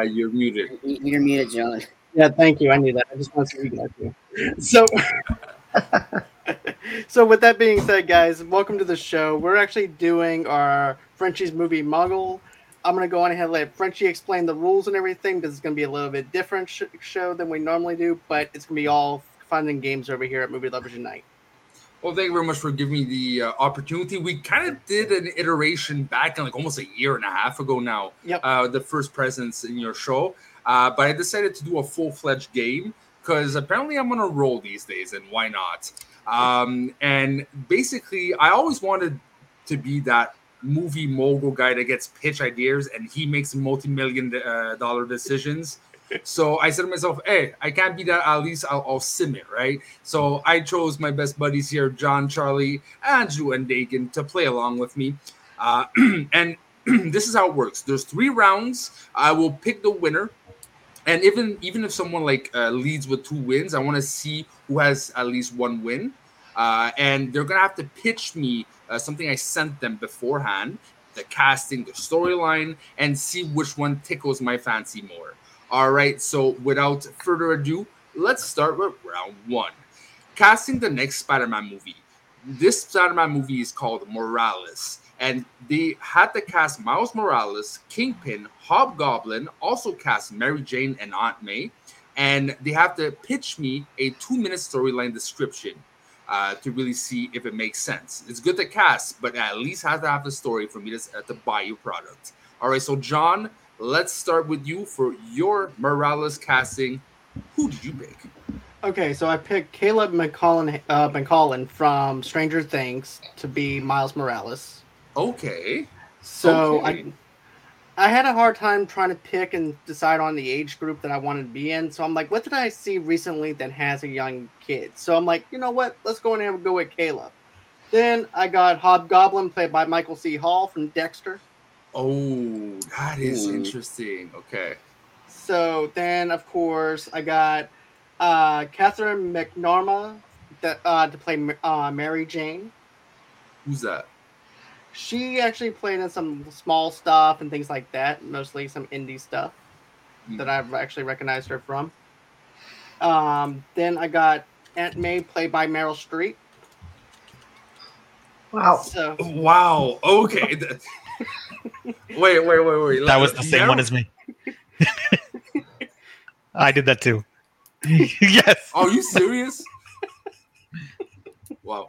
Uh, you're muted. You're muted, John. Yeah, thank you. I knew that. I just want to see you guys. So, so with that being said, guys, welcome to the show. We're actually doing our Frenchie's movie Mogul. I'm gonna go on ahead and let Frenchie explain the rules and everything because it's gonna be a little bit different sh- show than we normally do, but it's gonna be all fun and games over here at Movie Lovers Unite. Well, thank you very much for giving me the uh, opportunity. We kind of did an iteration back in like almost a year and a half ago now. Yep. Uh, the first presence in your show, uh, but I decided to do a full fledged game because apparently I'm on a roll these days, and why not? Um, and basically, I always wanted to be that movie mogul guy that gets pitch ideas and he makes multi-million uh, dollar decisions. So I said to myself, "Hey, I can't be that. At least I'll, I'll sim it, right?" So I chose my best buddies here, John, Charlie, Andrew, and Dagan, to play along with me. Uh, and this is how it works. There's three rounds. I will pick the winner, and even even if someone like uh, leads with two wins, I want to see who has at least one win. Uh, and they're gonna have to pitch me uh, something I sent them beforehand, the casting, the storyline, and see which one tickles my fancy more. All right, so without further ado, let's start with round one. Casting the next Spider Man movie. This Spider Man movie is called Morales, and they had to cast Miles Morales, Kingpin, Hobgoblin, also cast Mary Jane and Aunt May, and they have to pitch me a two minute storyline description uh, to really see if it makes sense. It's good to cast, but at least have to have the story for me to, uh, to buy your product. All right, so John, let's start with you for your Morales casting. Who did you pick? Okay, so I picked Caleb McLaughlin, uh, McLaughlin from Stranger Things to be Miles Morales. Okay. So Okay. I I had a hard time trying to pick and decide on the age group that I wanted to be in. So I'm like, what did I see recently that has a young kid? So I'm like, you know what? Let's go in and go with Caleb. Then I got Hobgoblin played by Michael C. Hall from Dexter. Oh, that is Ooh. interesting. Okay. So then, of course, I got uh, Katherine McNamara that, uh, to play uh, Mary Jane. Who's that? She actually played in some small stuff and things like that, mostly some indie stuff Hmm. that I've actually recognized her from. Um, then I got Aunt May played by Meryl Streep. Wow. So Wow. Okay. Th- wait, wait, wait, wait. That was the same one as me. I did that too. yes. Are you serious? wow.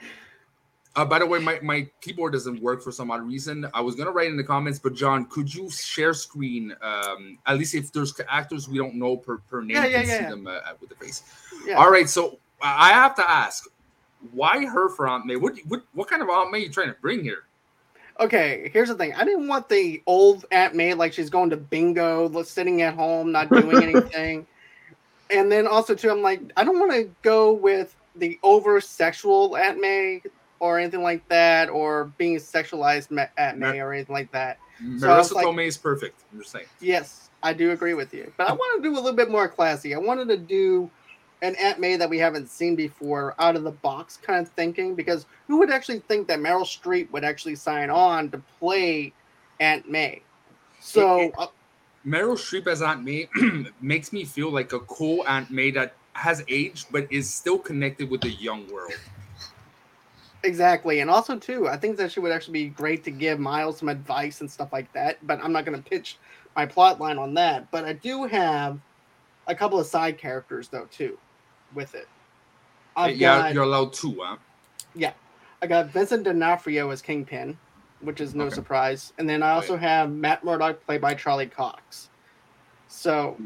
Uh, by the way, my, my keyboard doesn't work for some odd reason. I was gonna write in the comments, but John, could you share screen? Um, at least if there's actors we don't know per, per name, Yeah, yeah, can see yeah. them uh, with the face. yeah. All right, so I I have to ask, why her for Aunt May? What what what kind of Aunt May are you trying to bring here? Okay, here's the thing. I didn't want the old Aunt May like she's going to bingo, sitting at home, not doing anything. and then also too, I'm like, I don't want to go with the over sexual Aunt May or anything like that, or being sexualized Aunt May or anything like that. So Marisa like- Tomei is perfect. I'm just saying. Yes, I do agree with you, but I want to do a little bit more classy. I wanted to do an Aunt May that we haven't seen before, out of the box kind of thinking. Because who would actually think that Meryl Streep would actually sign on to play Aunt May? So uh, Meryl Streep as Aunt May makes me feel like a cool Aunt May that has aged but is still connected with the young world. exactly, and also too, I think that she would actually be great to give Miles some advice and stuff like that. But I'm not going to pitch my plot line on that. But I do have a couple of side characters though too, with it. I've yeah, got- you're allowed two, huh? Yeah. I got Vincent D'Onofrio as Kingpin, which is no Okay. surprise, and then I oh, also have Matt Murdock played by Charlie Cox. So,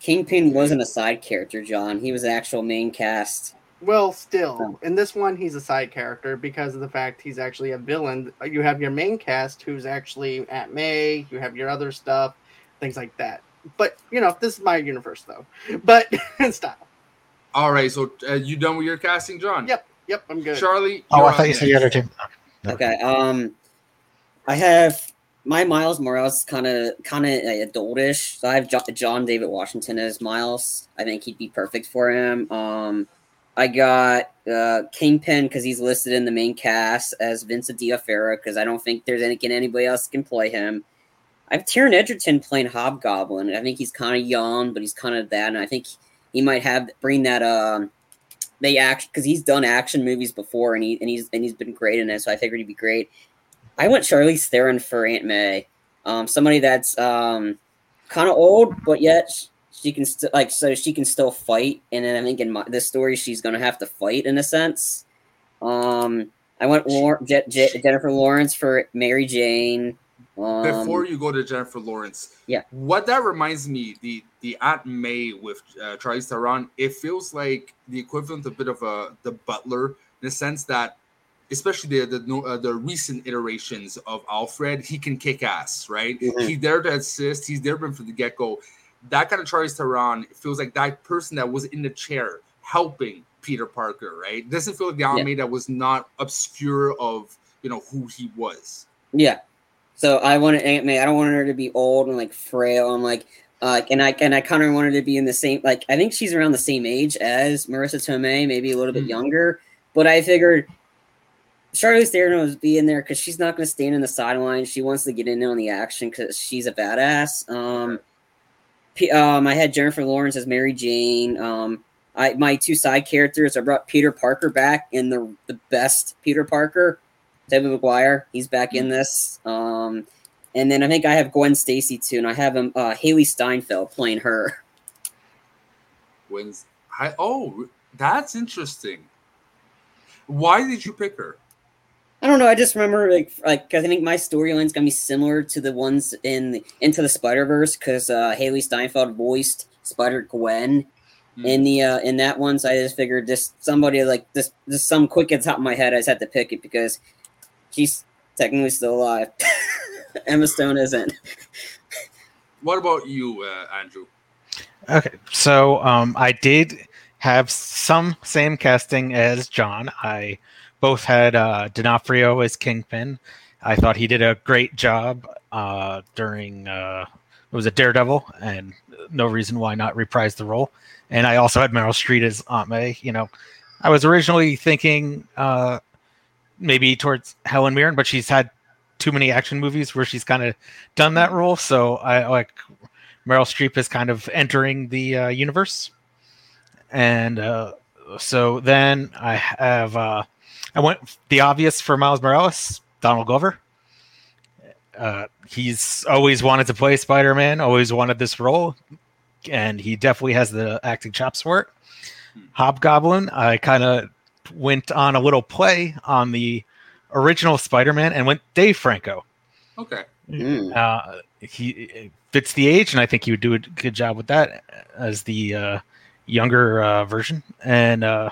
Kingpin wasn't a side character, John. He was the actual main cast. well, still oh. in this one, he's a side character because of the fact he's actually a villain. You have your main cast, who's actually Aunt May. You have your other stuff, things like that. But you know, this is my universe, though. But stop. All right, so uh, you done with your casting, John? Yep, yep, I'm good. Charlie. Oh, I thought up you said you had her next. too. No. Okay. Um, I have my Miles Morales kind of kind of adultish. So I have Jo- John David Washington as Miles. I think he'd be perfect for him. Um, I got uh, Kingpin because he's listed in the main cast as Vincent D'Onofrio because I don't think there's any can anybody else can play him. I have Taron Egerton playing Hobgoblin. I think he's kind of young, but he's kind of that, and I think he might have bring that um they act because he's done action movies before, and he and he's and he's been great in it. So I figured he'd be great. I went Charlize Theron for Aunt May, um, somebody that's um kind of old, but yet she can still like so she can still fight. And then I think in my, this story, she's gonna have to fight in a sense. Um, I went Je- Je- Jennifer Lawrence for Mary Jane. Um, Before you go to Jennifer Lawrence, Yeah. what that reminds me, the the Aunt May with uh, Charlize Theron, it feels like the equivalent, of a bit of a the Butler, in the sense that, especially the the uh, the recent iterations of Alfred, he can kick ass, right? Mhm. He's there to assist. He's there from the get go. That kind of Charlize Theron feels like that person that was in the chair helping Peter Parker, right? Doesn't feel like the Aunt Yeah. May that was not obscure of you know who he was. Yeah. So I wanted Aunt May. I don't want her to be old and like frail. I'm like, uh, and I and I kind of wanted to be in the same. Like I think she's around the same age as Marisa Tomei, maybe a little bit Mhm. younger. But I figured Charlize Theron was being there because she's not going to stand in the sideline. She wants to get in on the action because she's a badass. Um, P- um, I had Jennifer Lawrence as Mary Jane. Um, I my two side characters. I brought Peter Parker back in the the best Peter Parker. Tobey Maguire, he's back in this. Um, and then I think I have Gwen Stacy too, and I have him uh, Hailee Steinfeld playing her. wins. I, oh, that's interesting. Why did you pick her? I don't know. I just remember like like 'cause I think my storyline's gonna be similar to the ones in the, Into the Spider Verse because uh, Hailee Steinfeld voiced Spider Gwen Hmm. in the uh, in that one. So I just figured just somebody like this just some quick at the top of my head. I just had to pick it because she's technically still alive. Emma Stone isn't. What about you, uh, Andrew? Okay, so um, I did have some same casting as John. I both had uh, D'Onofrio as Kingpin. I thought he did a great job uh, during uh, it was a Daredevil, and no reason why not reprise the role. And I also had Meryl Streep as Aunt May. You know, I was originally thinking uh, maybe towards Helen Mirren, but she's had too many action movies where she's kind of done that role. So I like Meryl Streep is kind of entering the uh, universe, and uh, so then I have uh, I went the obvious for Miles Morales, Donald Glover. Uh, he's always wanted to play Spider Man, always wanted this role, and he definitely has the acting chops for it. Hobgoblin, I kind of went on a little play on the original Spider Man and went Dave Franco. Okay. Mm. Uh, he fits the age, and I think he would do a good job with that as the uh, younger uh, version. And uh,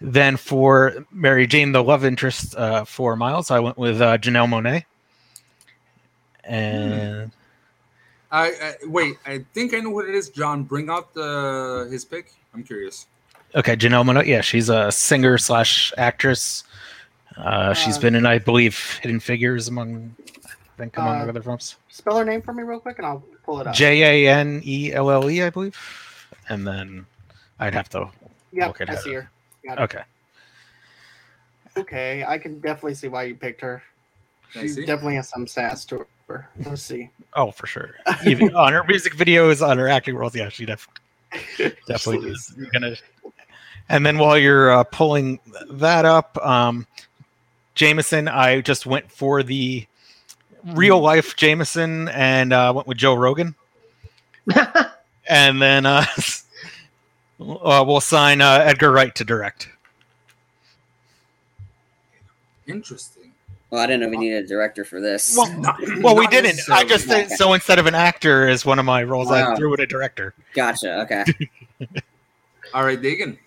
then for Mary Jane, the love interest uh, for Miles, I went with uh, Janelle Monáe. And I, I wait. I think I know what it is. John, bring out the his pick. I'm curious. Okay, Janelle Monáe, yeah, she's a singer slash actress. Uh, she's Uh, been in, I believe, Hidden Figures among, I think, among Uh, other films. Spell her name for me real quick, and I'll pull it up. J A N E L L E, I believe. And then I'd have to Yep, look I see her. Got it. Okay. Okay, I can definitely see why you picked her. Can I She see? definitely has some sass to her. Let's see. Oh, for sure. Even on her music videos, on her acting roles, yeah, she definitely definitely is gonna. And then while you're uh, pulling that up, um, Jameson, I just went for the real life Jameson and uh, went with Joe Rogan, and then uh, uh, we'll sign uh, Edgar Wright to direct. Interesting. Well, I didn't know we needed a director for this. Well, Not- Well, we didn't. I necessarily. just said so instead of an actor as one of my roles, I threw in a director. Gotcha. Okay. All right, Dagan.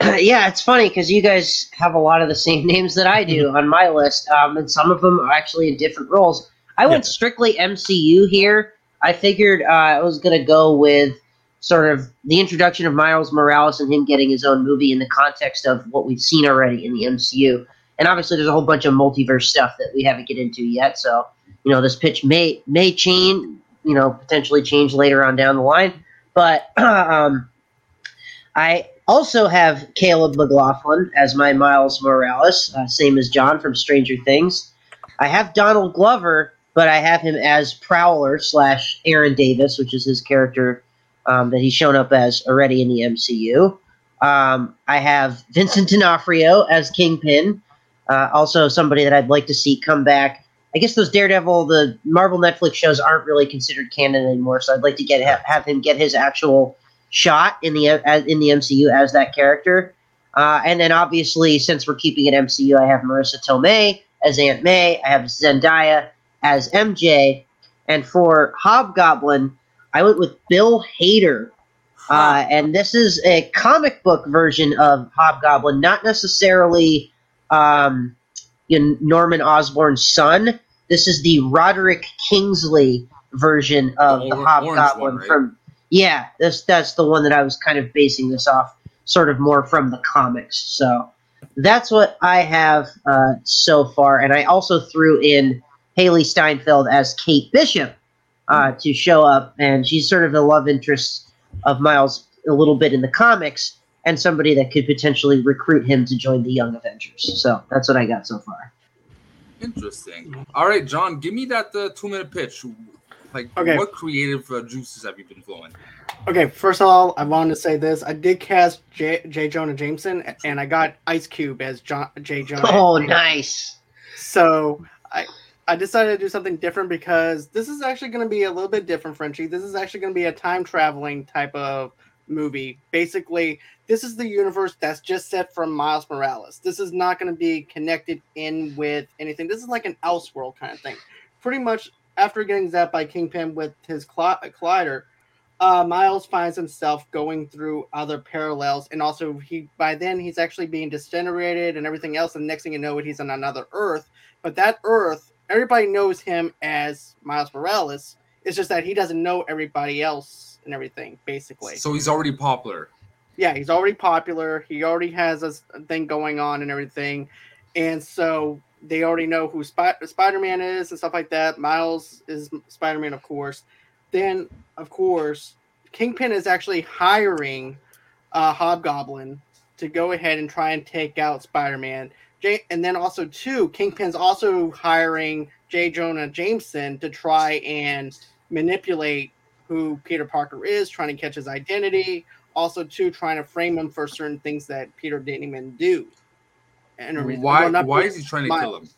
yeah, it's funny because you guys have a lot of the same names that I do on my list, um, and some of them are actually in different roles. I went Yeah. strictly MCU here. I figured uh, I was going to go with sort of the introduction of Miles Morales and him getting his own movie in the context of what we've seen already in the MCU. And obviously, there's a whole bunch of multiverse stuff that we haven't get into yet. So, you know, this pitch may may change, you know, potentially change later on down the line. But um, I also have Caleb McLaughlin as my Miles Morales, uh, same as John from Stranger Things. I have Donald Glover, but I have him as Prowler slash Aaron Davis, which is his character um, that he's shown up as already in the MCU. Um, I have Vincent D'Onofrio as Kingpin, uh, also somebody that I'd like to see come back. I guess those Daredevil, the Marvel Netflix shows aren't really considered canon anymore, so I'd like to get have, have him get his actual shot in the in the MCU as that character. Uh, and then obviously, since we're keeping it MCU, I have Marisa Tomei as Aunt May. I have Zendaya as MJ, and for Hobgoblin, I went with Bill Hader. Uh, and this is a comic book version of Hobgoblin, not necessarily um, you know, Norman Osborn's son. This is the Roderick Kingsley version of the, or- Hobgoblin one, right? from. Yeah, this that's the one that I was kind of basing this off, sort of more from the comics. So that's what I have uh, so far, and I also threw in Hailee Steinfeld as Kate Bishop uh, to show up, and she's sort of the love interest of Miles a little bit in the comics, and somebody that could potentially recruit him to join the Young Avengers. So that's what I got so far. Interesting. All right, John, give me that uh, two minute pitch. Like, Okay. what creative uh, juices have you been flowing? Okay, first of all, I wanted to say this. I did cast J. J. Jonah Jameson, and I got Ice Cube as John J. Jonah. Oh, nice. So I I decided to do something different because this is actually going to be a little bit different, Frenchie. This is actually going to be a time traveling type of movie. Basically, this is the universe that's just set from Miles Morales. This is not going to be connected in with anything. This is like an Elseworld kind of thing. Pretty much after getting zapped by Kingpin with his collider, uh, Miles finds himself going through other parallels, and also he by then he's actually being disintegrated and everything else. And next thing you know, it he's on another Earth. But that Earth, everybody knows him as Miles Morales. It's just that he doesn't know everybody else and everything. Basically, So he's already popular. yeah, he's already popular. He already has a thing going on and everything, and so they already know who Spi- Spider Man is and stuff like that. Miles is Spider Man, of course. Then, of course, Kingpin is actually hiring uh, Hobgoblin to go ahead and try and take out Spider Man. J- and then also too, Kingpin's also hiring J. Jonah Jameson to try and manipulate who Peter Parker is, trying to catch his identity, also too trying to frame him for certain things that Peter didn't even do. And everything. Why? Well, Why is he trying to kill him?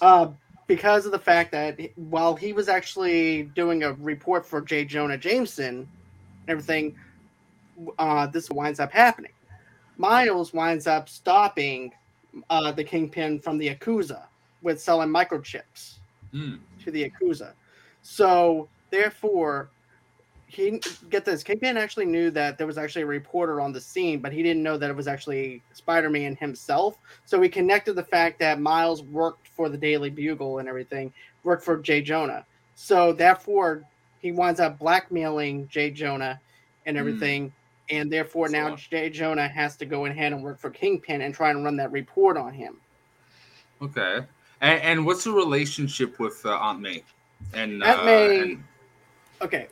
Uh, because of the fact that while he was actually doing a report for J. Jonah Jameson and everything, uh, this winds up happening. Miles winds up stopping uh, the Kingpin from the Yakuza with selling microchips Hmm. to the Yakuza. So therefore, he get this. Kingpin actually knew that there was actually a reporter on the scene, but he didn't know that it was actually Spider-Man himself. So he connected the fact that Miles worked for the Daily Bugle and everything, worked for Jay Jonah. So therefore, he winds up blackmailing Jay Jonah and Hmm. everything. And therefore, now Jay Jonah has to go ahead and work for Kingpin and try and run that report on him. Okay. And, and what's the relationship with uh, Aunt May? And Aunt uh, May- and- Okay.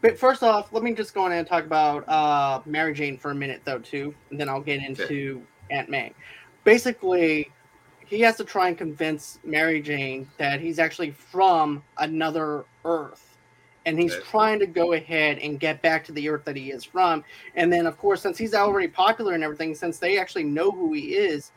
But first off, let me just go in and talk about uh, Mary Jane for a minute, though, too, and then I'll get into Aunt May. Basically, he has to try and convince Mary Jane that he's actually from another Earth, and he's Okay. trying to go ahead and get back to the Earth that he is from. And then, of course, since he's already popular and everything, since they actually know who he is,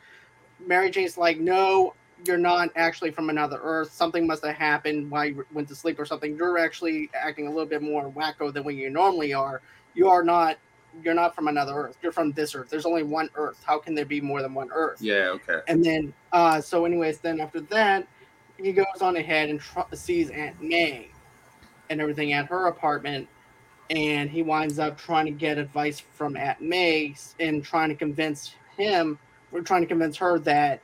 Mary Jane's like, "No, you're not actually from another Earth. Something must have happened while you went to sleep or something. You're actually acting a little bit more wacko than what you normally are. You are not. You're not from another Earth. You're from this Earth. There's only one Earth. How can there be more than one Earth? yeah. Okay. And then, uh, so anyways, then after that, he goes on ahead and tr- sees Aunt May and everything at her apartment, and he winds up trying to get advice from Aunt May and trying to convince him, we're trying to convince her that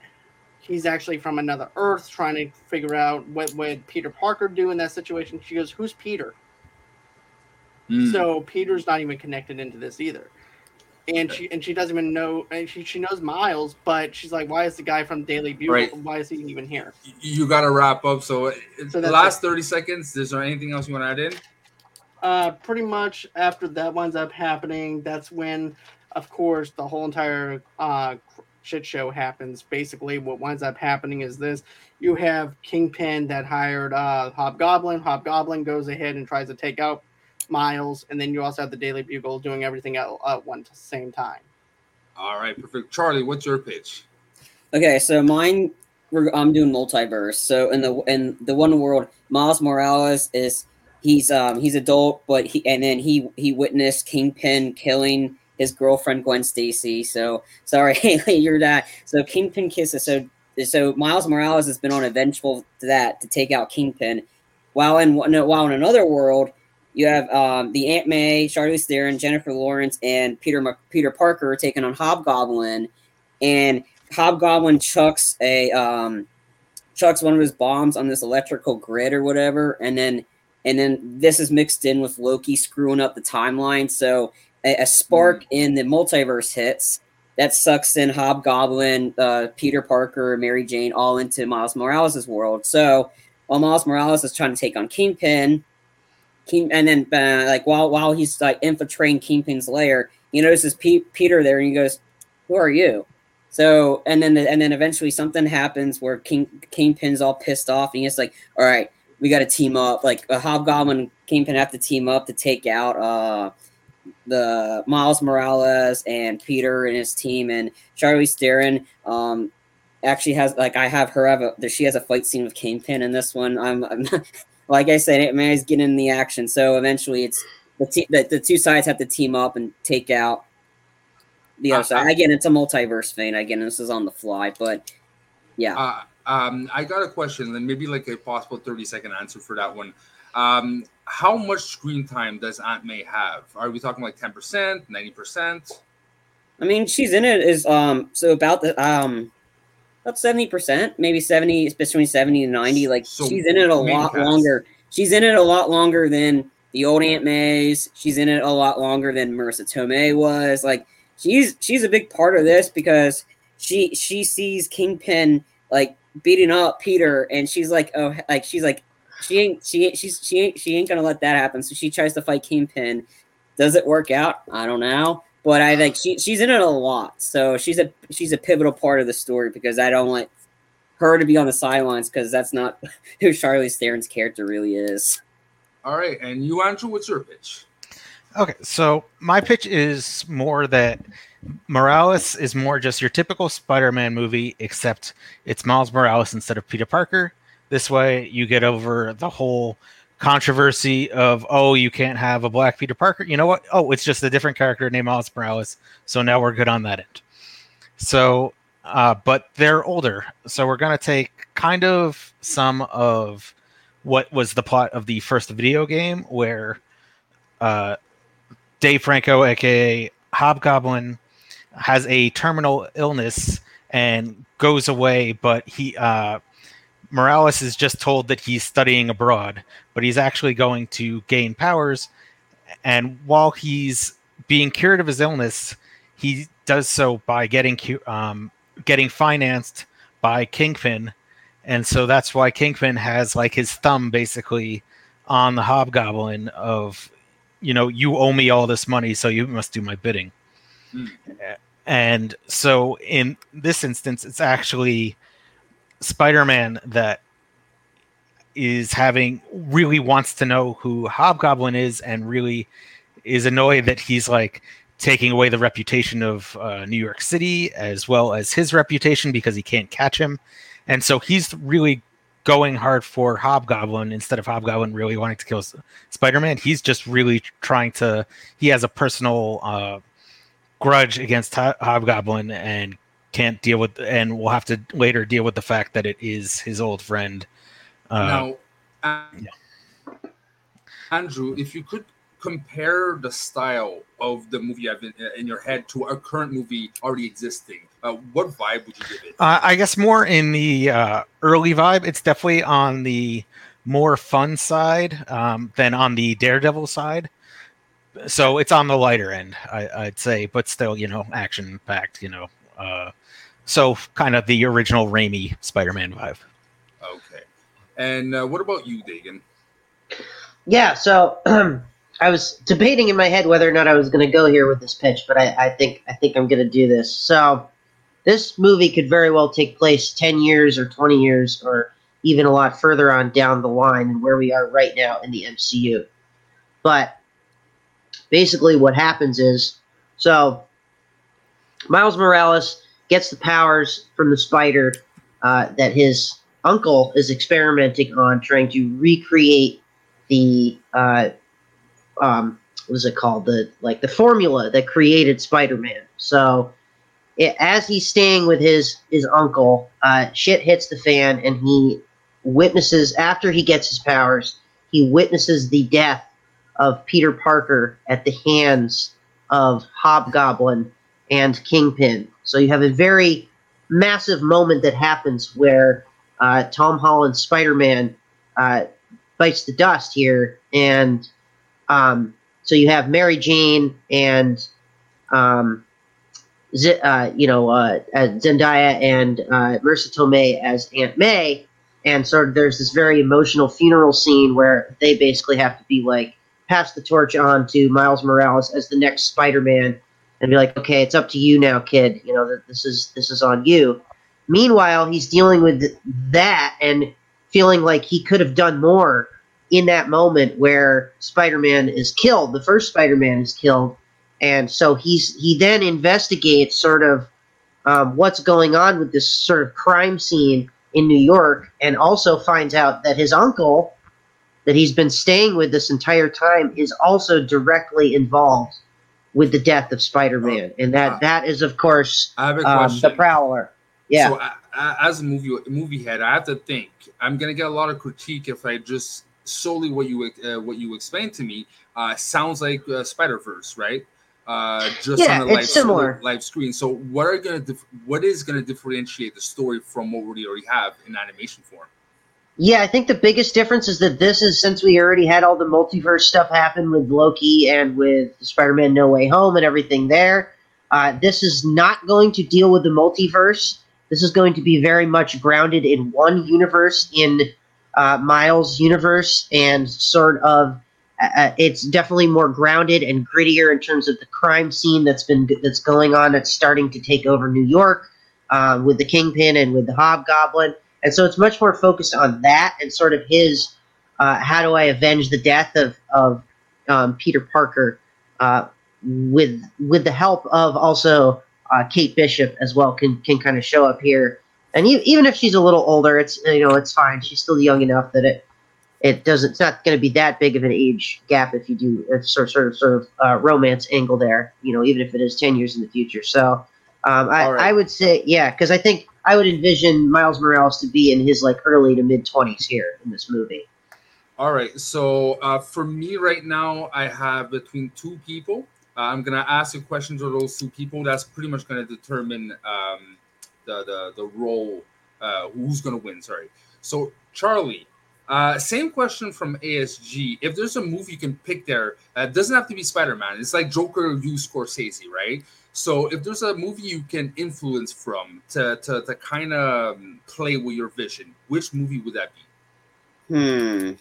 he's actually from another Earth, trying to figure out what would Peter Parker do in that situation. She goes, "Who's Peter?" Hmm. So Peter's not even connected into this either. And she and she doesn't even know and she, she knows Miles, but she's like, why is the guy from Daily Bugle Right. why is he even here? you got to wrap up. So, uh, So the last it. 30 seconds, is there anything else you want to add in? Uh pretty much after that winds up happening, that's when of course the whole entire uh shit show happens. Basically, what winds up happening is this: you have Kingpin that hired uh, Hobgoblin. Hobgoblin goes ahead and tries to take out Miles, and then you also have the Daily Bugle doing everything at, at one same time. All right, perfect. Charlie, what's your pitch? Okay, so mine, we're, I'm doing multiverse. So in the in the one world, Miles Morales is he's um he's adult, but he and then he he witnessed Kingpin killing his girlfriend Gwen Stacy. So sorry, Hailee, you're that. So Kingpin kisses. So so Miles Morales has been on a vengeful to that to take out Kingpin. While in while in another world, you have um, the Aunt May, Charlize Theron, Jennifer Lawrence, and Peter Peter Parker taking on Hobgoblin, and Hobgoblin chucks a um, chucks one of his bombs on this electrical grid or whatever, and then and then this is mixed in with Loki screwing up the timeline. So a, a spark in the multiverse hits that sucks in Hobgoblin, uh, Peter Parker, Mary Jane, all into Miles Morales' world. So while Miles Morales is trying to take on Kingpin, King, and then uh, like while while he's like infiltrating Kingpin's lair, he notices P- Peter there, and he goes, "Who are you?" So and then and then eventually something happens where King Kingpin's all pissed off, and he's like, "All right, we got to team up." Like a Hobgoblin Kingpin have to team up to take out uh the Miles Morales and Peter and his team and Charlie Theron. Um, actually has like I have her have a she has a fight scene with Kingpin in this one. I'm, I'm like I said, Man's getting in the action. So eventually, it's the, te- the the two sides have to team up and take out the other uh, side. Again, it's a multiverse thing. Again, this is on the fly, but yeah. Uh, um, I got a question, and maybe like a possible thirty second answer for that one. Um, how much screen time does Aunt May have? Are we talking like ten percent, ninety percent? I mean, she's in it is um so about the um about seventy percent, maybe seventy between seventy and ninety. Like so she's in it a lot cast. longer. She's in it a lot longer than the old Aunt May's. She's in it a lot longer than Marisa Tomei was. Like she's she's a big part of this because she she sees Kingpin like beating up Peter, and she's like, oh, like she's like she ain't she ain't she's she ain't she ain't gonna let that happen. So she tries to fight Kingpin. Does it work out? I don't know. But I think she she's in it a lot. So she's a she's a pivotal part of the story because I don't want her to be on the sidelines because that's not who Charlie Theron's character really is. All right, and you, Andrew, what's your pitch? Okay, so my pitch is more that Morales is more just your typical Spider-Man movie, except it's Miles Morales instead of Peter Parker. This way, you get over the whole controversy of oh, you can't have a Black Peter Parker. You know what? Oh, it's just a different character named Miles Morales. So now we're good on that end. So, uh, but they're older, so we're gonna take kind of some of what was the plot of the first video game, where uh, Dave Franco, aka Hobgoblin, has a terminal illness and goes away, but he uh, Morales is just told that he's studying abroad, but he's actually going to gain powers. And while he's being cured of his illness, he does so by getting um, getting financed by Kingpin, and so that's why Kingpin has like his thumb basically on the Hobgoblin of, you know, you owe me all this money, so you must do my bidding. Mm. And so in this instance, it's actually Spider-Man that is having really wants to know who Hobgoblin is and really is annoyed that he's like taking away the reputation of uh, New York City as well as his reputation because he can't catch him. And so he's really going hard for Hobgoblin instead of Hobgoblin really wanting to kill Spider-Man. He's just really trying to he has a personal uh, grudge against Hobgoblin and can't deal with, and we'll have to later deal with the fact that it is his old friend. Uh, now, uh, yeah. Andrew, if you could compare the style of the movie in, in your head to a current movie already existing, uh, what vibe would you give it? Uh, I guess more in the uh, early vibe. It's definitely on the more fun side um, than on the Daredevil side. So it's on the lighter end, I, would say, but still, you know, action packed. You know, uh, so kind of the original Raimi Spider-Man vibe. Okay, and uh, what about you, Dagan? Yeah, so I was debating in my head whether or not I was going to go here with this pitch, but I, I think I think I'm going to do this. So this movie could very well take place 10 years or 20 years or even a lot further on down the line than where we are right now in the MCU. But basically, what happens is so Miles Morales gets the powers from the spider uh, that his uncle is experimenting on, trying to recreate the uh, um, what is it called? The like the formula that created Spider-Man. So it, as he's staying with his his uncle, uh, shit hits the fan, and he witnesses after he gets his powers, he witnesses the death of Peter Parker at the hands of Hobgoblin and Kingpin. So you have a very massive moment that happens where uh, Tom Holland's Spider Man uh, bites the dust here, and um, so you have Mary Jane and um, Z- uh, you know uh, Zendaya and uh, Marisa Tomei as Aunt May, and sort of there's this very emotional funeral scene where they basically have to be like pass the torch on to Miles Morales as the next Spider-Man and be like, okay, it's up to you now, kid. You know that this is this is on you. Meanwhile, he's dealing with that and feeling like he could have done more in that moment where Spider-Man is killed. The first Spider-Man is killed, and so he's he then investigates sort of um, what's going on with this sort of crime scene in New York, and also finds out that his uncle that he's been staying with this entire time is also directly involved with the death of Spider-Man, and that Uh, that is of course I have a um, the Prowler. Yeah. So, uh, uh, as a movie movie head, I have to think I'm gonna get a lot of critique if I just solely what you uh, what you explained to me uh, sounds like uh, Spider Verse, right? Uh, just Yeah, on a live, it's similar. live screen. So, what are gonna dif- what is gonna differentiate the story from what we already have in animation form? Yeah, I think the biggest difference is that this is since we already had all the multiverse stuff happen with Loki and with Spider-Man No Way Home and everything there. Uh, this is not going to deal with the multiverse. This is going to be very much grounded in one universe, in uh, Miles' universe, and sort of. Uh, it's definitely more grounded and grittier in terms of the crime scene that's been that's going on. That's starting to take over New York uh, with the Kingpin and with the Hobgoblin. And so it's much more focused on that and sort of his uh, how do I avenge the death of of um, Peter Parker uh, with with the help of also uh, Kate Bishop as well can can kind of show up here. And even if she's a little older, it's you know it's fine. She's still young enough that it it doesn't it's not going to be that big of an age gap if you do a sort sort of sort of uh, romance angle there. You know, even if it is ten years in the future. So um, I, right. I would say yeah, because I think I would envision Miles Morales to be in his like early to mid twenties here in this movie. All right. So uh, for me right now, I have between two people. Uh, I'm gonna ask a question to those two people. That's pretty much gonna determine um, the the the role. Uh, who's gonna win? Sorry. So Charlie, uh, same question from ASG. If there's a movie you can pick there, uh, it doesn't have to be Spider-Man. It's like Joker, you Scorsese, right? So if there's a movie you can influence from to to, to kind of play with your vision, which movie would that be? Hmm.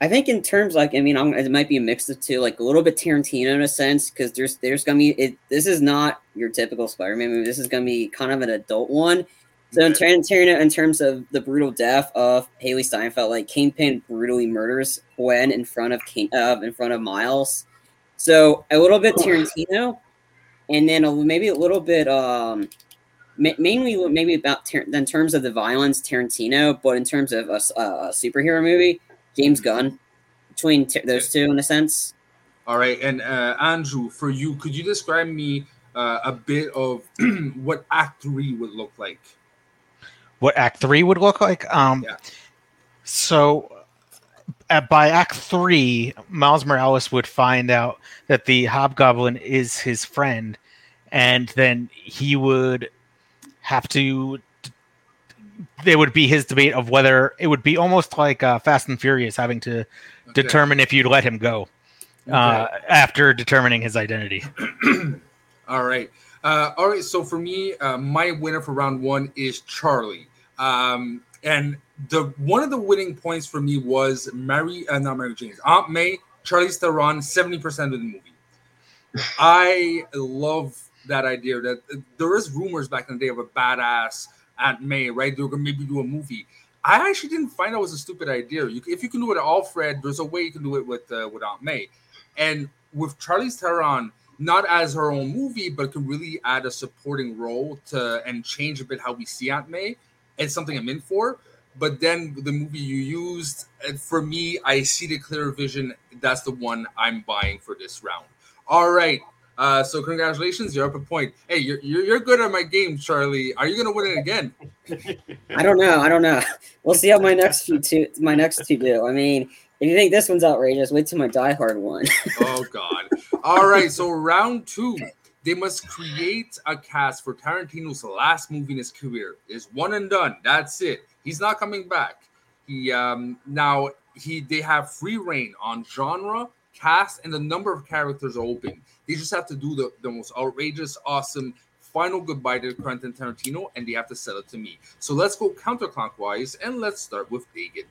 I think in terms like I mean I'm, it might be a mix of two, like a little bit Tarantino in a sense, because there's there's gonna be it. This is not your typical Spider-Man movie. This is gonna be kind of an adult one. So in Tarantino, in terms of the brutal death of Hailee Steinfeld, like Kingpin brutally murders Gwen in front of King, uh, in front of Miles. So a little bit Tarantino, and then a, maybe a little bit um, ma- mainly maybe about Tar- in terms of the violence Tarantino, but in terms of a superhero movie, James Gunn. Between t- those two, in a sense. All right, and uh, Andrew, for you, could you describe me uh, a bit of what Act Three would look like? what Act Three would look like. Um, Yeah. So, at, by Act Three, Miles Morales would find out that the Hobgoblin is his friend, and then he would have to. There would be his debate of whether it would be almost like uh, Fast and Furious having to Okay. determine if you'd let him go uh, after determining his identity. All right. Uh, all right. So for me, uh, my winner for round one is Charlie. Um, and the one of the winning points for me was Mary, uh, not Mary Jane, Aunt May, Charlie Theron, seventy percent of the movie. I love that idea that uh, there is rumors back in the day of a badass Aunt May, right? They're gonna maybe do a movie. I actually didn't find that was a stupid idea. You, if you can do it with Alfred, there's a way you can do it with uh, with Aunt May, and with Charlize Theron, not as her own movie, but can really add a supporting role to and change a bit how we see Aunt May. It's something I'm in for. But then the movie you used, for me, I see the clear vision. That's the one I'm buying for this round. All right. Uh, so congratulations, you're up a point. Hey, you're, you're, you're good at my game, Charlie. Are you gonna win it again? I don't know. I don't know. We'll see how my next few two my next two do. I mean, if you think this one's outrageous, wait till my Die Hard one. oh God. All right. So round two, they must create a cast for Tarantino's last movie in his career. Is one and done. That's it. He's not coming back. He um now he they have free reign on genre, cast, and the number of characters open. They just have to do the, the most outrageous, awesome final goodbye to Quentin Tarantino, and they have to sell it to me. So let's go counterclockwise, and let's start with Dagan.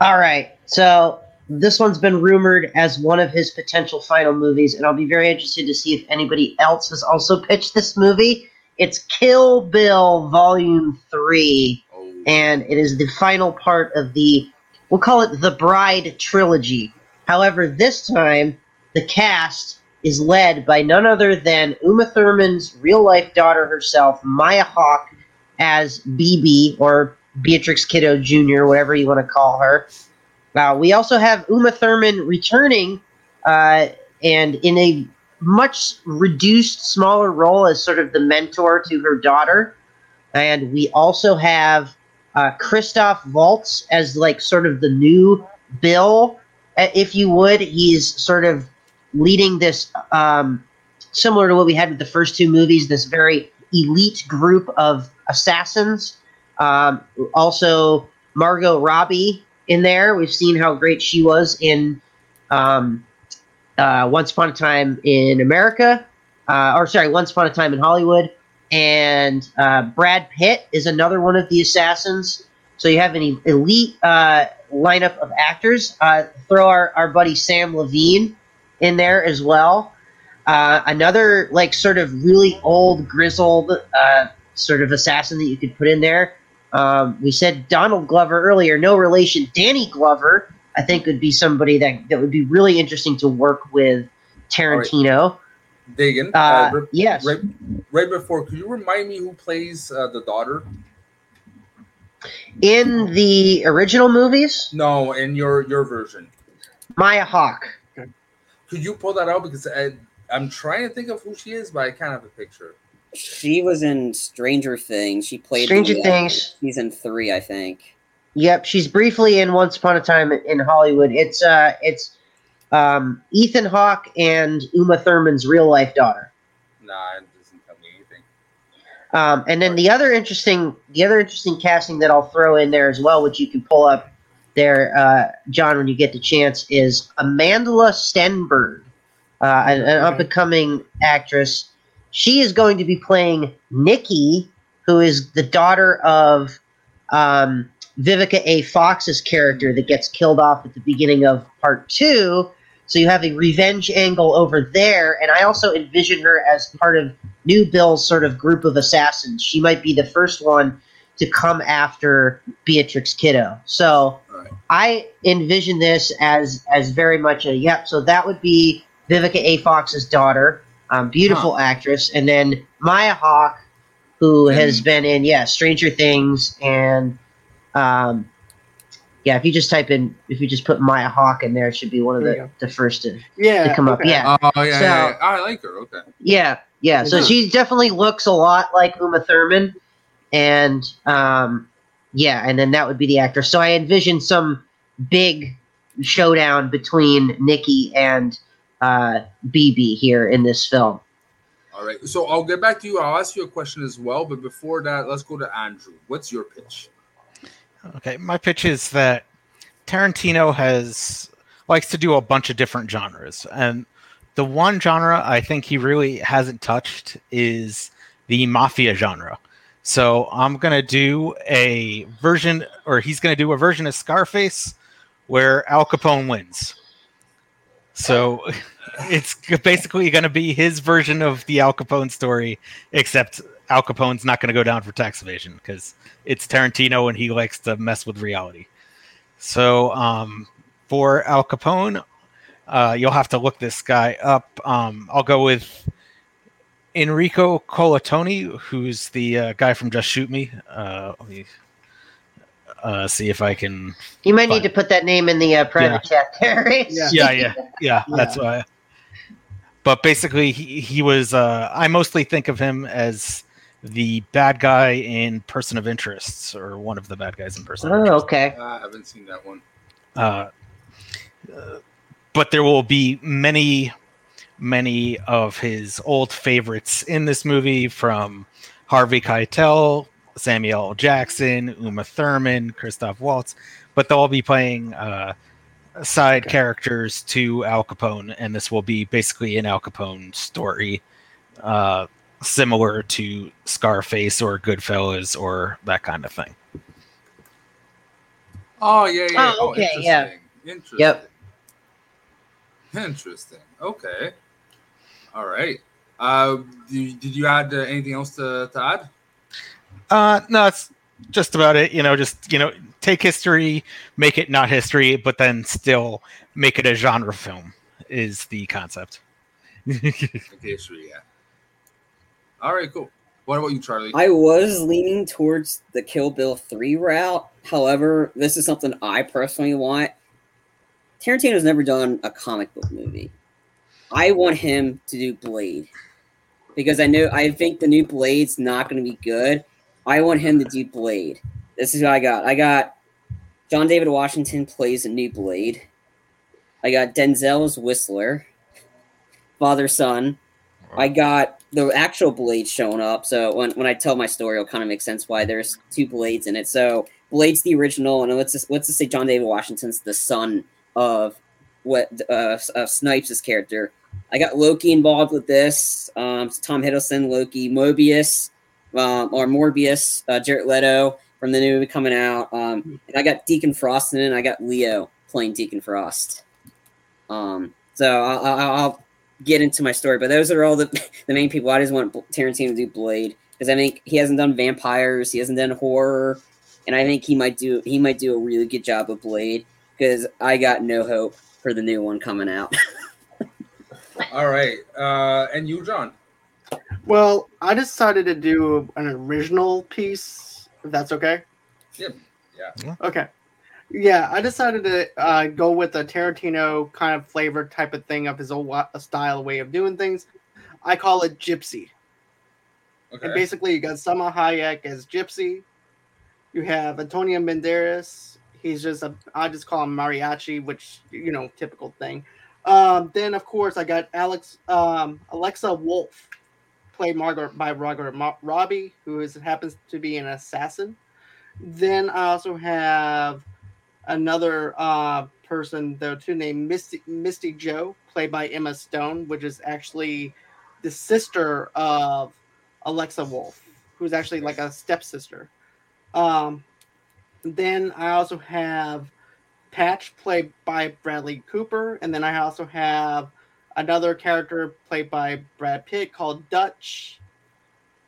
All right. So this one's been rumored as one of his potential final movies, and I'll be very interested to see if anybody else has also pitched this movie. It's Kill Bill Volume 3, oh. and it is the final part of the, we'll call it the Bride Trilogy. However, this time, the cast is led by none other than Uma Thurman's real life daughter herself, Maya Hawke, as BB, or Beatrix Kiddo Jr., whatever you want to call her. Uh, we also have Uma Thurman returning uh, and in a much reduced, smaller role as sort of the mentor to her daughter. And we also have uh, Christoph Waltz as like sort of the new Bill, uh, if you would. He's sort of leading this, um, similar to what we had with the first two movies, this very elite group of assassins. Um, also, Margot Robbie in there. We've seen how great she was in um, uh, Once Upon a Time in America, uh, or sorry, Once Upon a Time in Hollywood. And uh, Brad Pitt is another one of the assassins. So you have an elite uh, lineup of actors. Uh, throw our, our buddy Sam Levine in there as well. Uh, another like sort of really old, grizzled sort of assassin that you could put in there. Um, we said Donald Glover earlier, no relation. Danny Glover, I think, would be somebody that, that would be really interesting to work with Tarantino. Right. Dagan, uh, uh, yes. Right, right before, could you remind me who plays uh, the daughter? In the original movies? No, in your your version. Maya Hawke. Could you pull that out because I, I'm trying to think of who she is, but I can't have a picture. She was in Stranger Things. She played Stranger the, uh, Things season three, I think. Yep, she's briefly in Once Upon a Time in Hollywood. It's uh, it's um, Ethan Hawke and Uma Thurman's real life daughter. Nah, it doesn't tell me anything. Um, and then the other interesting, the other interesting casting that I'll throw in there as well, which you can pull up there, uh, John, when you get the chance, is Amandla Stenberg, uh, an, an up and coming actress she is going to be playing Nikki, who is the daughter of um, Vivica A. Fox's character that gets killed off at the beginning of part two. So you have a revenge angle over there, and I also envision her as part of New Bill's sort of group of assassins. She might be the first one to come after Beatrix Kiddo. So right. I envision this as as very much a yep. So that would be Vivica A. Fox's daughter um, beautiful huh. actress, and then Maya Hawke, who mm. has been in yeah Stranger Things and um, yeah. If you just type in, if you just put Maya Hawke in there, it should be one of the, the first to, yeah, to come okay. up. Yeah. Oh yeah, so, yeah, yeah, I like her. Okay. Yeah, yeah. So she definitely looks a lot like Uma Thurman, and um, yeah, and then that would be the actor. So I envision some big showdown between Nikki and uh, BB here in this film. All right. So I'll get back to you. I'll ask you a question as well. But before that, let's go to Andrew. What's your pitch? Okay. My pitch is that Tarantino has likes to do a bunch of different genres. And the one genre I think he really hasn't touched is the mafia genre. So I'm going to do a version, or he's going to do a version of Scarface where Al Capone wins. So it's basically going to be his version of the Al Capone story, except Al Capone's not going to go down for tax evasion because it's Tarantino and he likes to mess with reality. So um, for Al Capone, uh, you'll have to look this guy up. Um, I'll go with Enrico Colantoni, who's the uh, guy from Just Shoot Me. Uh, let me uh, see if I can. You might need Fine. to put that name in the uh, private chat there. Reese. Yeah. Yeah, yeah, yeah. Yeah. That's why. But basically, he, he was. Uh, I mostly think of him as the bad guy in Person of Interests, or one of the bad guys in Person of Oh, Interest. okay. I haven't seen that one. Uh, uh, but there will be many, many of his old favorites in this movie from Harvey Keitel, Samuel L. Jackson, Uma Thurman, Christoph Waltz, but they'll all be playing side characters to Al Capone, and this will be basically an Al Capone story, uh, similar to Scarface or Goodfellas or that kind of thing. Oh yeah, yeah. Oh, okay, yeah. interesting. Interesting. Yep. Interesting. Okay. All right. Uh, did, did you add uh, anything else to, to add? Uh, no, it's just about it. You know, just you know, take history, make it not history, but then still make it a genre film is the concept. Okay, sure, yeah. All right, cool. What about you, Charlie? I was leaning towards the Kill Bill 3 route. However, this is something I personally want. Tarantino's never done a comic book movie. I want him to do Blade. Because I know I think the new Blade's not going to be good. I want him to do Blade. This is what I got. I got John David Washington plays a new Blade. I got Denzel's Whistler. Father son. I got the actual blade showing up. So when, when I tell my story, it'll kind of make sense why there's two blades in it. So Blade's the original, and let's just let's just say John David Washington's the son of what uh, of Snipes' character. I got Loki involved with this. Um, Tom Hiddleston, Loki, Mobius, um, or Morbius, uh, Jared Leto from the new movie coming out. Um, and I got Deacon Frost in it. And I got Leo playing Deacon Frost. Um, so I'll, I'll, get into my story, but those are all the, the main people. I just want Tarantino to do Blade because I think he hasn't done vampires, he hasn't done horror, and I think he might do he might do a really good job of Blade because I got no hope for the new one coming out. All right. Uh, and you, John? Well, I decided to do an original piece, if that's okay. Yeah, yeah. Okay. Yeah, I decided to uh, go with a Tarantino kind of flavor type of thing of his old wa- style way of doing things. I call it Gypsy. Okay. And basically, you got Salma Hayek as Gypsy. You have Antonio Banderas. He's just a, I just call him mariachi, which you know, typical thing. Um, then of course I got Alex, um, Alexa Wolf, played Margaret by Margaret Robbie, who is happens to be an assassin. Then I also have another uh, person, though, too, named Misty Misty Joe, played by Emma Stone, which is actually the sister of Alexa Wolf, who's actually like a stepsister. Um, then I also have Patch, played by Bradley Cooper, and then I also have another character played by Brad Pitt called Dutch.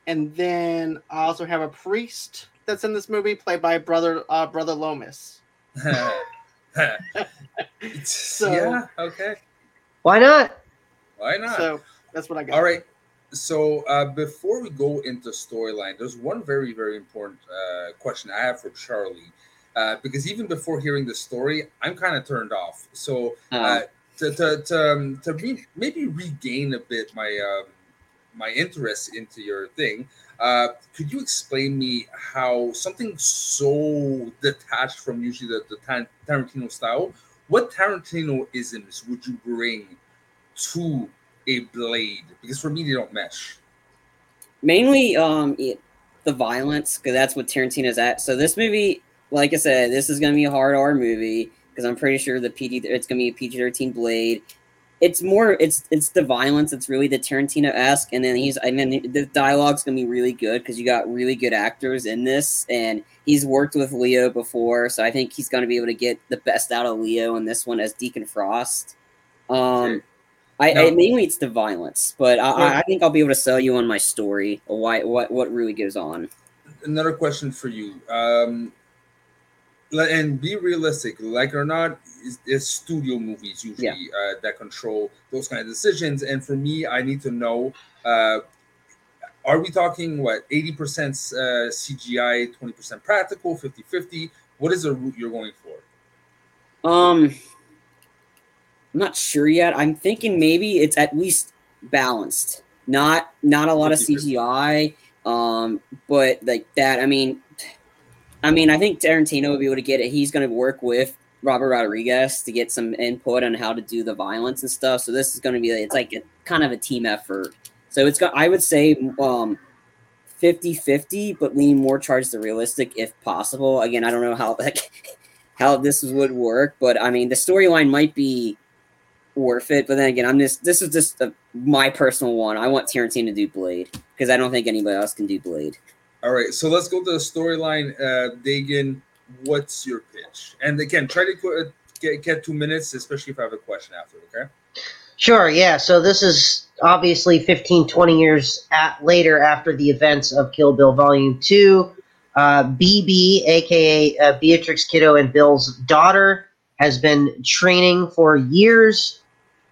And then I also have a priest that's in this movie, played by brother uh, brother Lomas. So- yeah. Okay. Why not? Why not? So that's what I got. All right. So uh, before we go into storyline, there's one very, very important uh, question I have for Charlie. Uh, because even before hearing the story, I'm kind of turned off. So uh, Um, to to to, um, to re- maybe regain a bit my um, my interest into your thing, uh, could you explain me how something so detached from usually the, the Tar- Tarantino style, what Tarantino isms would you bring to a blade? Because for me, they don't mesh. mainly um it, the violence because that's what Tarantino's at. So this movie, like I said, this is gonna be a hard R movie because I'm pretty sure the PG it's gonna be a PG thirteen Blade. It's more it's it's the violence. It's really the Tarantino esque, and then he's and then the dialogue's gonna be really good because you got really good actors in this, and he's worked with Leo before, so I think he's gonna be able to get the best out of Leo in this one as Deacon Frost. Um, Okay. I, Now- I mainly it's the violence, but I, Yeah. I, I think I'll be able to sell you on my story, why what what really goes on. Another question for you. Um, and be realistic, like or not, it's, is studio movies usually uh, that control those kind of decisions. And for me, I need to know: uh, Are we talking what eighty percent uh, CGI, twenty percent practical, 50-50? What is the route you're going for? Um, I'm not sure yet. I'm thinking maybe it's at least balanced. Not not a lot of 50-50. CGI. Um, but like that. I mean, I mean, I think Tarantino will be able to get it. He's going to work with Robert Rodriguez to get some input on how to do the violence and stuff. So this is going to be it's like a, kind of a team effort. So it's got I would say um 50-50, but lean more towards the realistic if possible. Again, I don't know how like how this would work, but I mean the storyline might be worth it. But then again, I'm just this is just a, my personal one. I want Tarantino to do Blade because I don't think anybody else can do Blade. All right, so let's go to the storyline. Uh, Dagan, what's your pitch? And again, try to get, get two minutes, especially if I have a question after. Okay. Sure, yeah. So this is obviously 15, 20 years at, later after the events of Kill Bill Volume 2. Uh, BB, aka uh, Beatrix Kiddo and Bill's daughter, has been training for years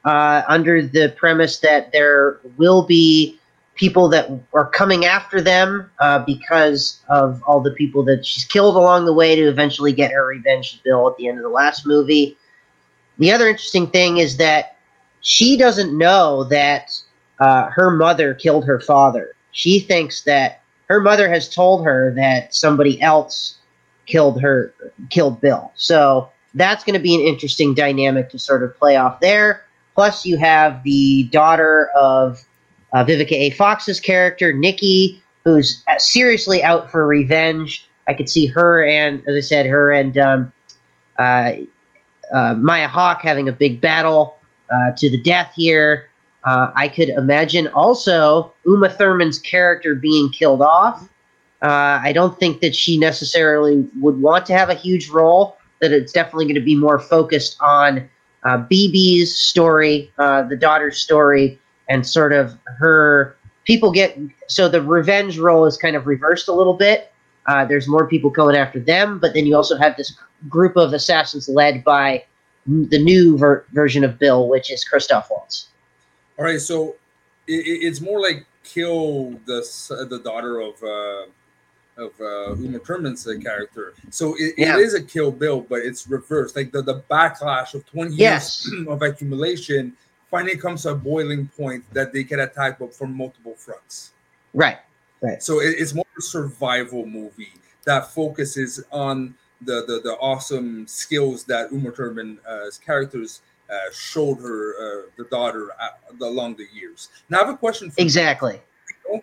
uh, under the premise that there will be people that are coming after them uh, because of all the people that she's killed along the way to eventually get her revenge bill at the end of the last movie. The other interesting thing is that she doesn't know that uh, her mother killed her father. She thinks that her mother has told her that somebody else killed her, killed Bill. So that's going to be an interesting dynamic to sort of play off there. Plus, you have the daughter of uh, Vivica A. Fox's character, Nikki, who's uh, seriously out for revenge. I could see her and, as I said, her and um, uh, uh, Maya Hawke having a big battle uh, to the death here. Uh, I could imagine also Uma Thurman's character being killed off. I don't think that she necessarily would want to have a huge role. That it's definitely going to be more focused on BB's story, the daughter's story, and sort of her. People get so the revenge role is kind of reversed a little bit. Uh, there's more people going after them, but then you also have this group of assassins led by the new ver- version of Bill, which is Christoph Waltz. All right, so it, it- it's more like kill the the daughter of uh, of uh, Uma Thurman's uh, character. So it, Yeah. it is a kill Bill, but it's reversed. Like the, the backlash of twenty Yes. years of accumulation finally comes to a boiling point that they can attack, but from multiple fronts. Right. Right. So it, it's more a survival movie that focuses on the the, the awesome skills that Uma Thurman's uh, characters uh, showed her, uh, the daughter, uh, along the years. Now I have a question for you. Exactly.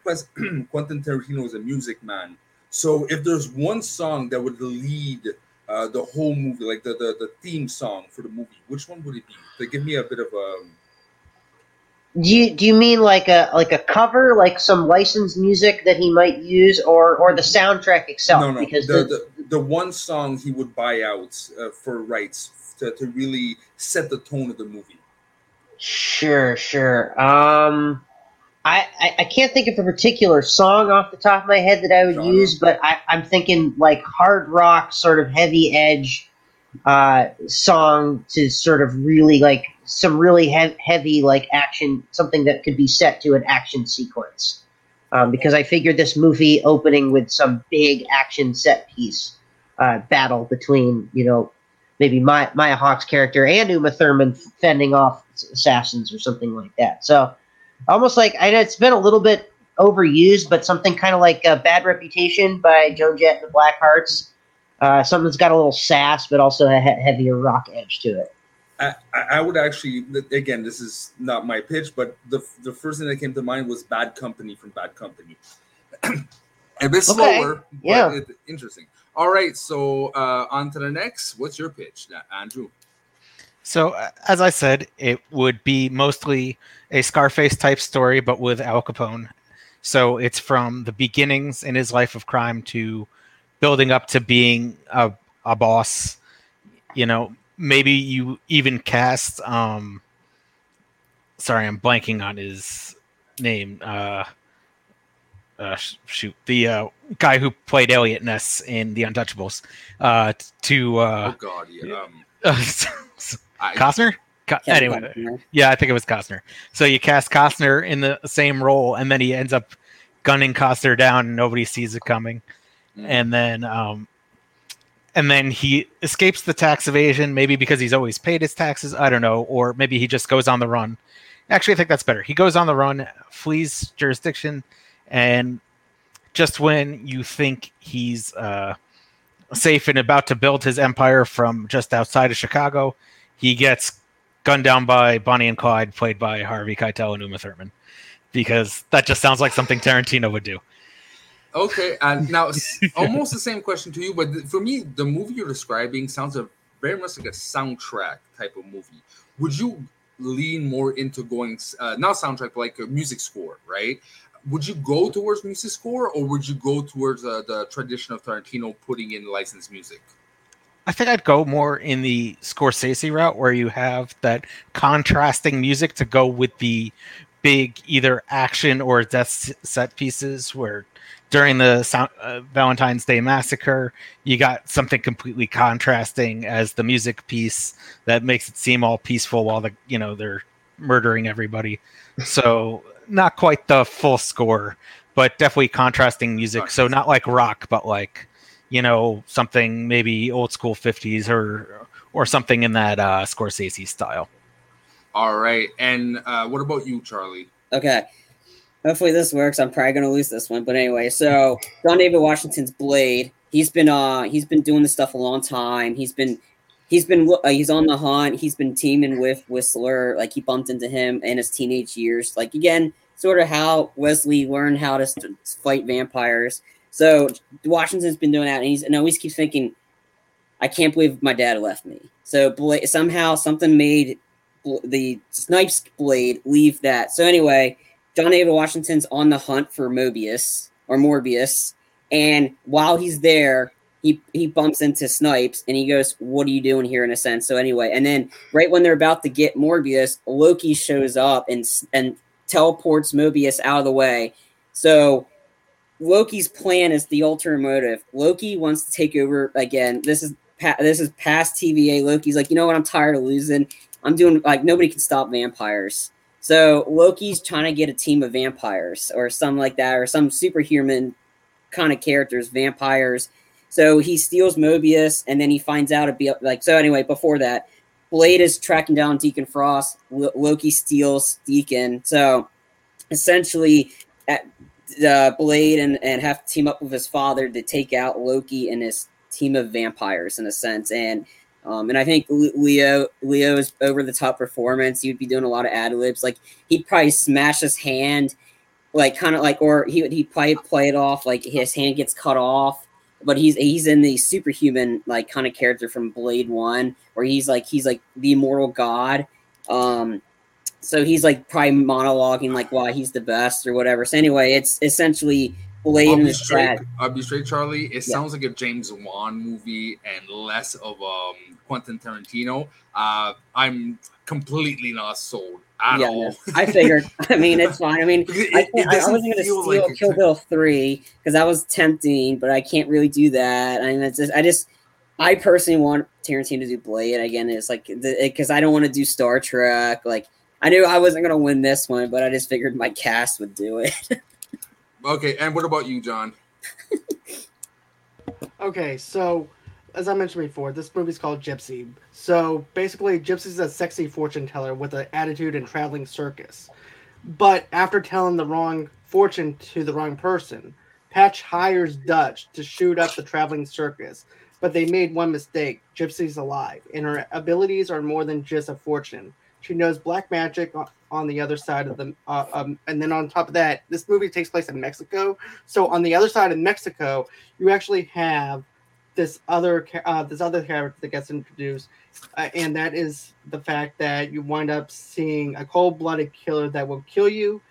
Quest- Quentin Tarantino is a music man. So if there's one song that would lead uh, the whole movie, like the, the the theme song for the movie, which one would it be? To give me a bit of a Do you do you mean like a like a cover, like some licensed music that he might use, or or the soundtrack itself? no, no, Because the, the, the the one song he would buy out uh, for rights to, to really set the tone of the movie. sure, sure. Um, I, I I can't think of a particular song off the top of my head that I would Genre. use, but I, I'm thinking like hard rock, sort of heavy edge uh, song to sort of really like some really he- heavy like action, something that could be set to an action sequence. Um, because I figured this movie opening with some big action set piece uh, battle between you know maybe Maya, Maya Hawke's character and Uma Thurman fending off assassins or something like that. So almost like I know it's been a little bit overused, but something kind of like a Bad Reputation by Joan Jett and the Blackhearts. Uh, something that's got a little sass, but also a he- heavier rock edge to it. I, I I would actually again this is not my pitch, but the the first thing that came to mind was Bad Company from Bad Company. a bit slower, but yeah. it, interesting. All right, so uh, on to the next. What's your pitch, Andrew? So, uh, as I said, it would be mostly a Scarface type story, but with Al Capone. So it's from the beginnings in his life of crime to building up to being a, a boss. You know, maybe you even cast um, sorry, I'm blanking on his name. Uh, uh, shoot, the uh, guy who played Eliot Ness in The Untouchables. Uh, to uh, oh god, yeah. Um, I, Costner. Co- anyway, yeah, I think it was Costner. So you cast Costner in the same role, and then he ends up gunning Costner down, and nobody sees it coming. Mm. And then, um, and then he escapes the tax evasion, maybe because he's always paid his taxes. I don't know, or maybe he just goes on the run. Actually, I think that's better. He goes on the run, flees jurisdiction, and just when you think he's uh, safe and about to build his empire from just outside of Chicago, he gets gunned down by Bonnie and Clyde, played by Harvey Keitel and Uma Thurman, because that just sounds like something Tarantino would do. Okay, and now almost the same question to you, but for me, the movie you're describing sounds a, very much like a soundtrack type of movie. Would you lean more into going uh, not soundtrack, but like a music score, right? Would you go towards music score, or would you go towards uh, the tradition of Tarantino putting in licensed music? I think I'd go more in the Scorsese route where you have that contrasting music to go with the big either action or death set pieces where during the uh, Valentine's Day massacre, you got something completely contrasting as the music piece that makes it seem all peaceful while the you know they're murdering everybody. So not quite the full score, but definitely contrasting music. So not like rock, but like you know something maybe old school 50s or or something in that uh, Scorsese style. All right, and uh, what about you, Charlie? Okay, hopefully this works. I'm probably gonna lose this one, but anyway. So John David Washington's Blade. He's been uh he's been doing this stuff a long time. He's been he's been uh, he's on the hunt. He's been teaming with Whistler. Like he bumped into him in his teenage years. Like again, sort of how Wesley learned how to st- fight vampires. So Washington's been doing that, and he's and always keeps thinking, "I can't believe my dad left me." So Bla- somehow something made the Snipes blade leave that. So anyway, David Washington's on the hunt for Mobius or Morbius, and while he's there, he he bumps into Snipes and he goes, "What are you doing here?" In a sense. So anyway, and then right when they're about to get Morbius, Loki shows up and and teleports Mobius out of the way. So Loki's plan is the ulterior motive. Loki wants to take over again. This is this is past TVA. Loki's like, you know what? I'm tired of losing. I'm doing like nobody can stop vampires. So Loki's trying to get a team of vampires or something like that, or some superhuman kind of characters, vampires. So he steals Mobius, and then he finds out be like. So anyway, before that, Blade is tracking down Deacon Frost. L- Loki steals Deacon. So essentially, at, uh, Blade and, and have to team up with his father to take out Loki and his team of vampires in a sense. And um, and I think Leo Leo's over the top performance. He'd be doing a lot of ad libs. Like he'd probably smash his hand, like kind of like, or he would he'd probably play it off like his hand gets cut off. But he's he's in the superhuman like kind of character from Blade One, where he's like he's like the immortal god. Um, so he's like probably monologuing like why he's the best or whatever. So anyway, it's essentially Blade I'll be straight, I'll be straight, Charlie. It yeah. sounds like a James Wan movie and less of um Quentin Tarantino. Uh, I'm completely not sold at yeah, all. I figured. I mean, it's fine. I mean, it, I, it I, wasn't going to steal like Kill Bill three because that was tempting, but I can't really do that. I mean, it's just, I just, I personally want Tarantino to do Blade again. It's like because I don't want to do Star Trek. Like I knew I wasn't going to win this one, but I just figured my cast would do it. okay, and what about you, John? okay, so as I mentioned before, this movie's called Gypsy. So basically, Gypsy's a sexy fortune teller with an attitude and traveling circus. But after telling the wrong fortune to the wrong person, Patch hires Dutch to shoot up the traveling circus. But they made one mistake. Gypsy's alive, and her abilities are more than just a fortune. She knows black magic on the other side of the, uh, um, and then on top of that, this movie takes place in Mexico. So on the other side of Mexico, you actually have this other uh, this other character that gets introduced, uh, and that is the fact that you wind up seeing a cold-blooded killer that will kill you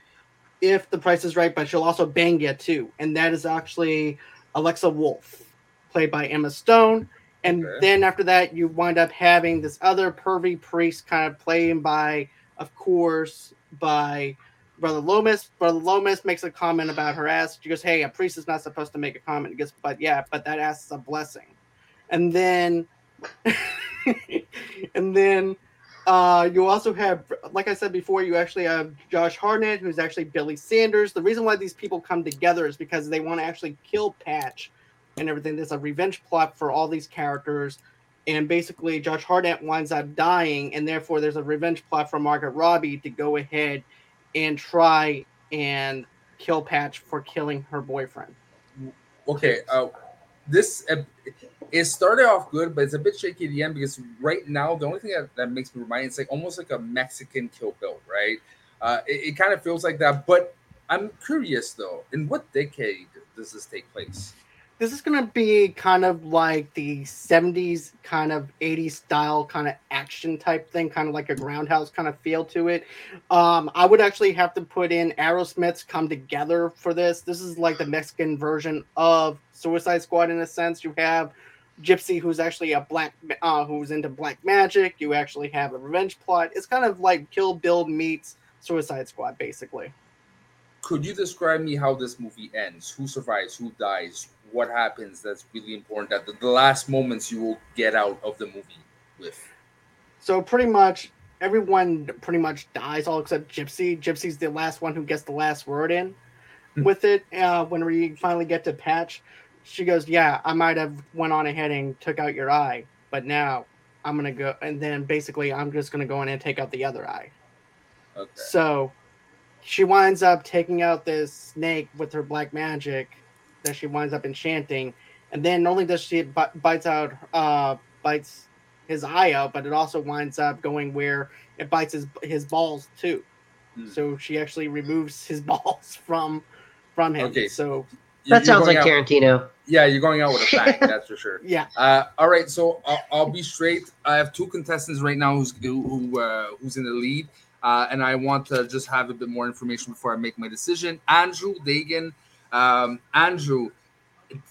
if the price is right, but she'll also bang you too, and that is actually Alexa Wolf, played by Emma Stone. And okay. then after that, you wind up having this other pervy priest kind of playing by, of course, by Brother Lomas. Brother Lomas makes a comment about her ass. She goes, "Hey, a priest is not supposed to make a comment." He goes, "But yeah, but that ass is a blessing." And then, and then, uh, you also have, like I said before, you actually have Josh Hartnett, who's actually Billy Sanders. The reason why these people come together is because they want to actually kill Patch and everything. There's a revenge plot for all these characters. And basically, Josh Hartnett winds up dying, and therefore, there's a revenge plot for Margaret Robbie to go ahead and try and kill Patch for killing her boyfriend. Okay, uh, this uh, it started off good, but it's a bit shaky at the end because right now the only thing that, that makes me remind it's like almost like a Mexican Kill Bill, right? Uh, it, it kind of feels like that. But I'm curious though, in what decade does this take place? This is going to be kind of like the 70s kind of 80s style kind of action type thing kind of like a grindhouse kind of feel to it. Um i would actually have to put in aerosmith's come together for this. This is like the mexican version of suicide squad in a sense. You have gypsy who's actually a black uh who's into black magic. You actually have a revenge plot. It's kind of like kill bill meets suicide squad basically could you describe me how this movie ends? Who survives? Who dies? What happens that's really important that the, the last moments you will get out of the movie with? So pretty much everyone pretty much dies all except gypsy. Gypsy's the last one who gets the last word in Hmm. with it uh, when we finally get to patch. She goes yeah i might have went on ahead and took out your eye but now i'm gonna go and then basically i'm just gonna go in and take out the other eye. Okay. So she winds up taking out this snake with her black magic that she winds up enchanting, and then not only does she bi- bites out, uh, bites his eye out, but it also winds up going where it bites his his balls too. Hmm. So she actually removes his balls from from him. Okay. So That sounds like out- Tarantino. Yeah, you're going out with a bang, that's for sure. yeah, Uh, all right, so I'll, I'll be straight. I have two contestants right now who's who, who uh, who's in the lead, uh, and I want to just have a bit more information before I make my decision. Andrew Dagan, um, Andrew,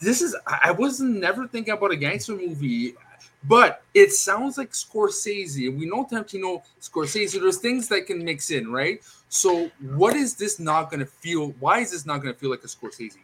this is I wasn't never thinking about a gangster movie, but it sounds like Scorsese. We know Tarantino, Scorsese. There's things that can mix in, right? So, what is this not going to feel? Why is this not going to feel like a Scorsese movie?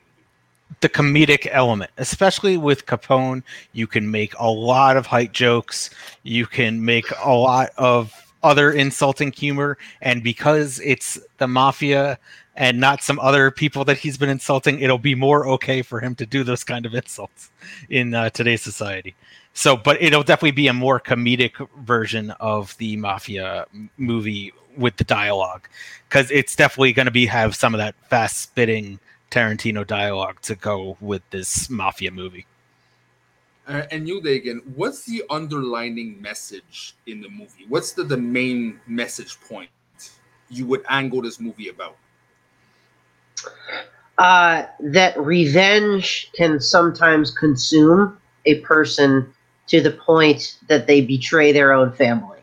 the comedic element, especially with Capone. You can make a lot of height jokes. You can make a lot of other insulting humor. And because it's the mafia and not some other people that he's been insulting, it'll be more okay for him to do those kind of insults in uh, today's society. So, but it'll definitely be a more comedic version of the mafia movie with the dialogue because it's definitely going to be have some of that fast spitting Tarantino dialogue to go with this mafia movie. Uh, and you, Dagan, what's the underlining message in the movie? What's the, the main message point you would angle this movie about? uh, that revenge can sometimes consume a person to the point that they betray their own family.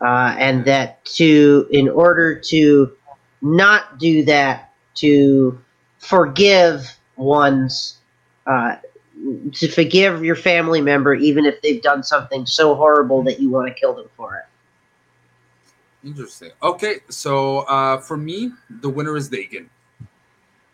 Uh, and that to, in order to not do that, to forgive one's, uh, to forgive your family member, even if they've done something so horrible that you want to kill them for it. Interesting. Okay, so uh, for me, the winner is Dagan.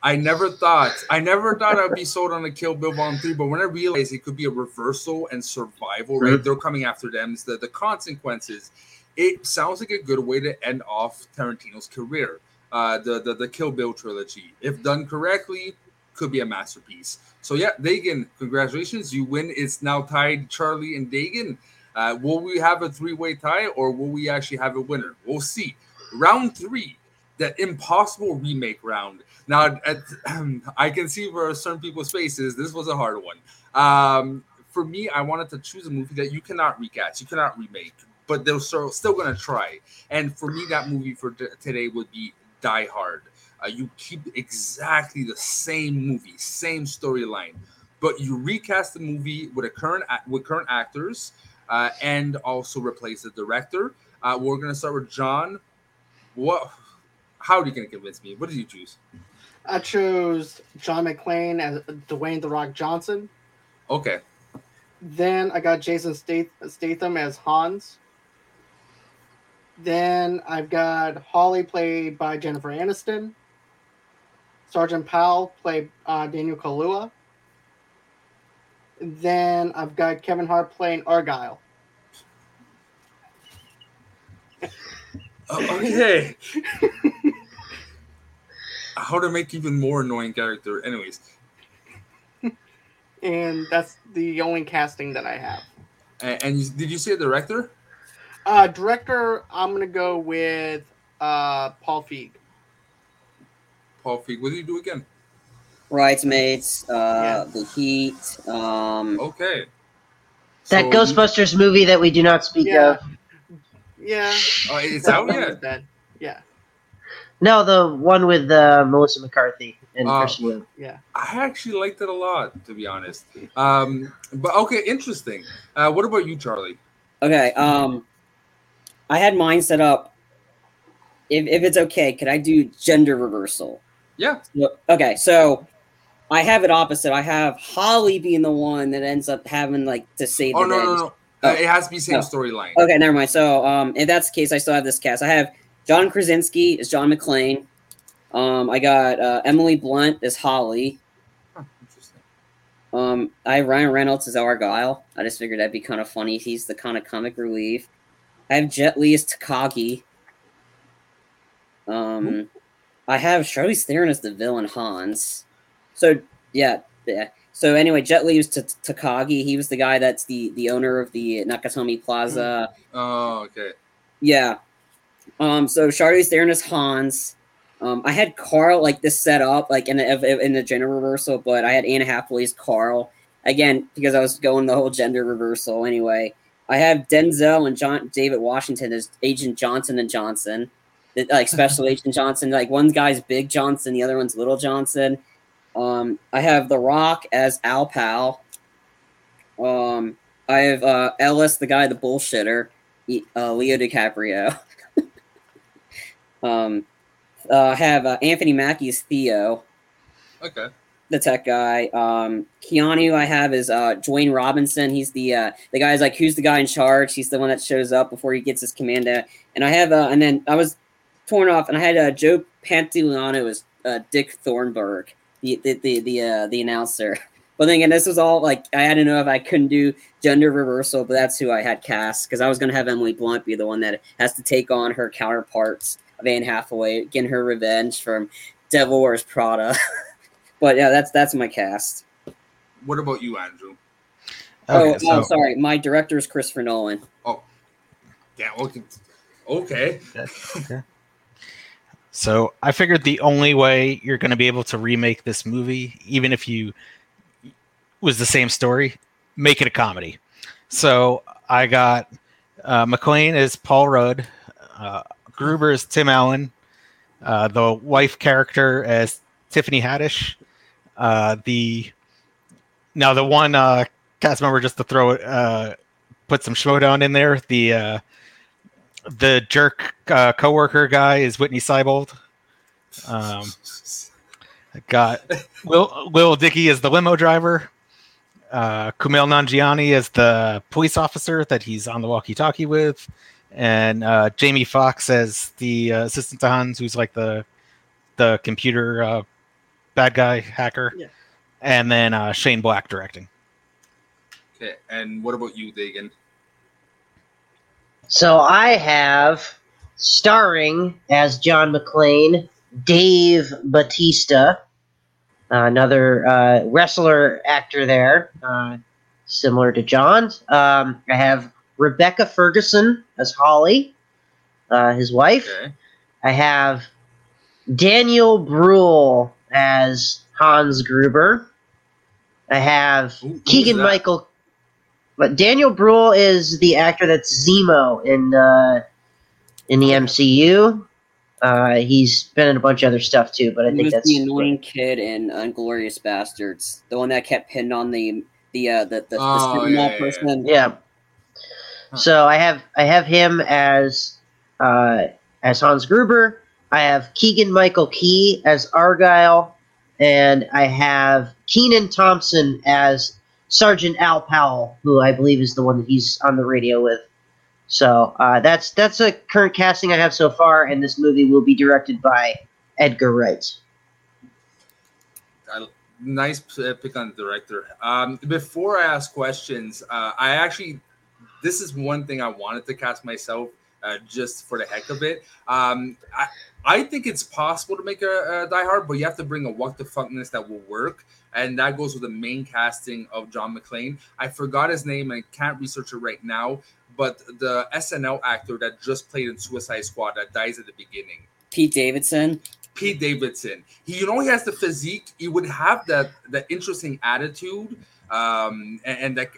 I never thought I never thought I'd be sold on a Kill Bill Volume 3, but when I realized it could be a reversal and survival, right? They're coming after them. It's the, the consequences. It sounds like a good way to end off Tarantino's career. Uh, the, the the Kill Bill trilogy, if done correctly, could be a masterpiece. So yeah, Dagan, congratulations, you win. It's now tied Charlie and Dagan. Uh, will we have a three-way tie, or will we actually have a winner? We'll see. Round three, that impossible remake round. Now, at, I can see for certain people's faces, this was a hard one. Um, for me, I wanted to choose a movie that you cannot recast, you cannot remake, but they're still, still going to try. And for me, that movie for t- today would be Die Hard. Uh, you keep exactly the same movie, same storyline, but you recast the movie with a current with current actors, uh, and also replace the director. Uh, we're gonna start with John. What? How are you gonna convince me? What did you choose? I chose John McClane as Dwayne the Rock Johnson. Okay, Then I got Jason Statham as Hans. Then I've got Holly played by Jennifer Aniston. Sergeant Powell played uh, Daniel Kaluuya. Then I've got Kevin Hart playing Argyle. Oh, okay. How to make even more annoying character. Anyways, And that's the only casting that I have. and, and you, did you say a director? Uh, director, I'm going to go with uh, Paul Feig. Paul Feig. What did you do again? Bridesmaids, uh, The Heat. Um, Okay. That So- Ghostbusters movie that we do not speak Yeah. of. Yeah. Oh, it's that out one yet. was. Yeah. No, the one with uh, Melissa McCarthy and Uh, Christian Bale. I actually liked it a lot, to be honest. Um, but okay, interesting. Uh, what about you, Charlie? Okay. Um, I had mine set up. If, if it's okay, could I do gender reversal? Yeah. So- Okay, so I have it opposite. I have Holly being the one that ends up having like to save Oh the no, day. no, no. Oh. It has to be same No. storyline. Okay, never mind. So, um, if that's the case, I still have this cast. I have John Krasinski as John McClane. Um, I got uh, Emily Blunt as Holly. Huh, interesting. Um, I have Ryan Reynolds as Argyle. I just figured that'd be kind of funny. He's the kind of comic relief. I have Jet Li as Takagi. Um, I have Charlize Theron as the villain Hans. So yeah, yeah. So anyway, Jet Li was T- Takagi. He was the guy that's the the owner of the Nakatomi Plaza. Oh, okay. Yeah. Um. So Charlize Theron is Hans. Um. I had Carl like this set up like in the in the gender reversal, but I had Anna Hathaway's Carl again because I was going the whole gender reversal anyway. I have Denzel and John David Washington as Agent Johnson and Johnson, like Special Agent Johnson. Like one guy's Big Johnson, the other one's Little Johnson. Um, I have The Rock as Al Powell. Um, I have uh, Ellis, the guy, the bullshitter, uh, Leo DiCaprio. um, uh, I have uh, Anthony Mackie as Theo, Okay. the tech guy. Um, Keanu, I have is uh, Dwayne Robinson. He's the uh, the guy's like, who's the guy in charge? He's the one that shows up before he gets his command. And I have, uh, and then I was torn off, and I had uh, Joe Pantoliano as uh, Dick Thornburg, the the the the, uh, the announcer. But then again, this was all like I had to know if I couldn't do gender reversal, but that's who I had cast because I was going to have Emily Blunt be the one that has to take on her counterparts of Anne Hathaway, getting her revenge from Devil Wears Prada. but yeah, that's that's my cast. What about you, Andrew? oh, Okay, oh, so- sorry, my director is Christopher Nolan. Damn. Okay. Okay. So I figured the only way you're going to be able to remake this movie, even if you was the same story, make it a comedy. So I got uh, McClane as Paul Rudd, uh, Gruber as Tim Allen, uh, the wife character as Tiffany Haddish, uh, the now the one uh, cast member just to throw it, uh, put some showdown in there. The the jerk uh, coworker guy is Whitney Seibold. Um, I got Will Will Dickey as the limo driver. Uh, Kumail Nanjiani is the police officer that he's on the walkie-talkie with, and uh, Jamie Foxx as the uh, assistant to Hans, who's like the the computer uh, bad guy hacker, Yeah. and then uh, Shane Black directing. Okay. And what about you, Dagan? So I have starring as John McClane, Dave Batista, uh, another uh, wrestler actor there, uh, similar to John. Um, I have Rebecca Ferguson as Holly, uh, his wife. Okay. I have Daniel Bruhl as Hans Gruber. I have Keegan? Michael. But Daniel Bruhl is the actor that's Zemo in uh, in the MCU. Uh, he's been in a bunch of other stuff too, but I He think was that's the annoying kid in Unglorious Bastards, the one that kept pinned on the the uh, the the, the Oh, cinema yeah, yeah, yeah. person. yeah. Huh. So I have I have him as uh, as Hans Gruber. I have Keegan Michael Key as Argyle, and I have Kenan Thompson as Sergeant Al Powell, who I believe is the one that he's on the radio with. So uh, that's that's a current casting I have so far, and this movie will be directed by Edgar Wright. I, nice pick on the director. Um, before I ask questions, uh, I actually this is one thing I wanted to cast myself uh, just for the heck of it. Um, I, I think it's possible to make a, a Die Hard, but you have to bring a what the fuckness that will work, and that goes with the main casting of John McClane. I forgot his name and can't research it right now, but the SNL actor that just played in Suicide Squad that dies at the beginning, Pete Davidson. Pete Davidson. He, you know, he has the physique. He would have that that interesting attitude, um, and, and that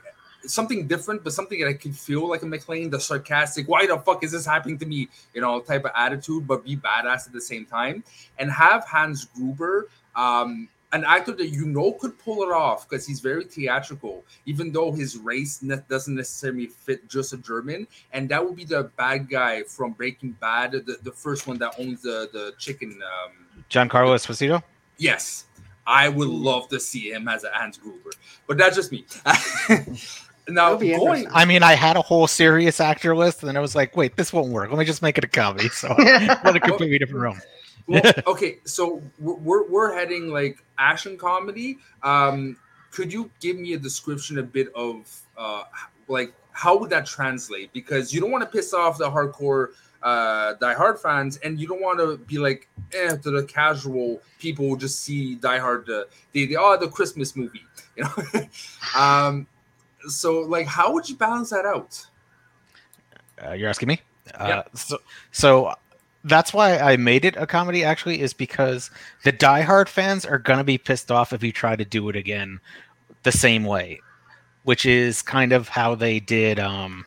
something different, but something that I could feel like a McClane, the sarcastic, why the fuck is this happening to me? You know, type of attitude, but be badass at the same time. And have Hans Gruber, um, an actor that you know could pull it off because he's very theatrical, even though his race ne- doesn't necessarily fit just a German. And that would be the bad guy from Breaking Bad, the, the first one that owns the, the chicken. Um, Giancarlo Esposito? Yes. I would love to see him as a Hans Gruber, but that's just me. now, going, I mean, I had a whole serious actor list, and then I was like, wait, this won't work. Let me just make it a comedy. So, what a completely different room. well, okay, so we're we're heading like action comedy. Um, could you give me a description, a bit of uh, like how would that translate? Because you don't want to piss off the hardcore uh, Die Hard fans, and you don't want to be like eh, to the casual people who just see Die Hard, uh, the the oh the Christmas movie, you know. um, so like, how would you balance that out? Uh, you're asking me. Uh, so so that's why I made it a comedy. Actually, is because the Die Hard fans are gonna be pissed off if you try to do it again the same way, which is kind of how they did. Um,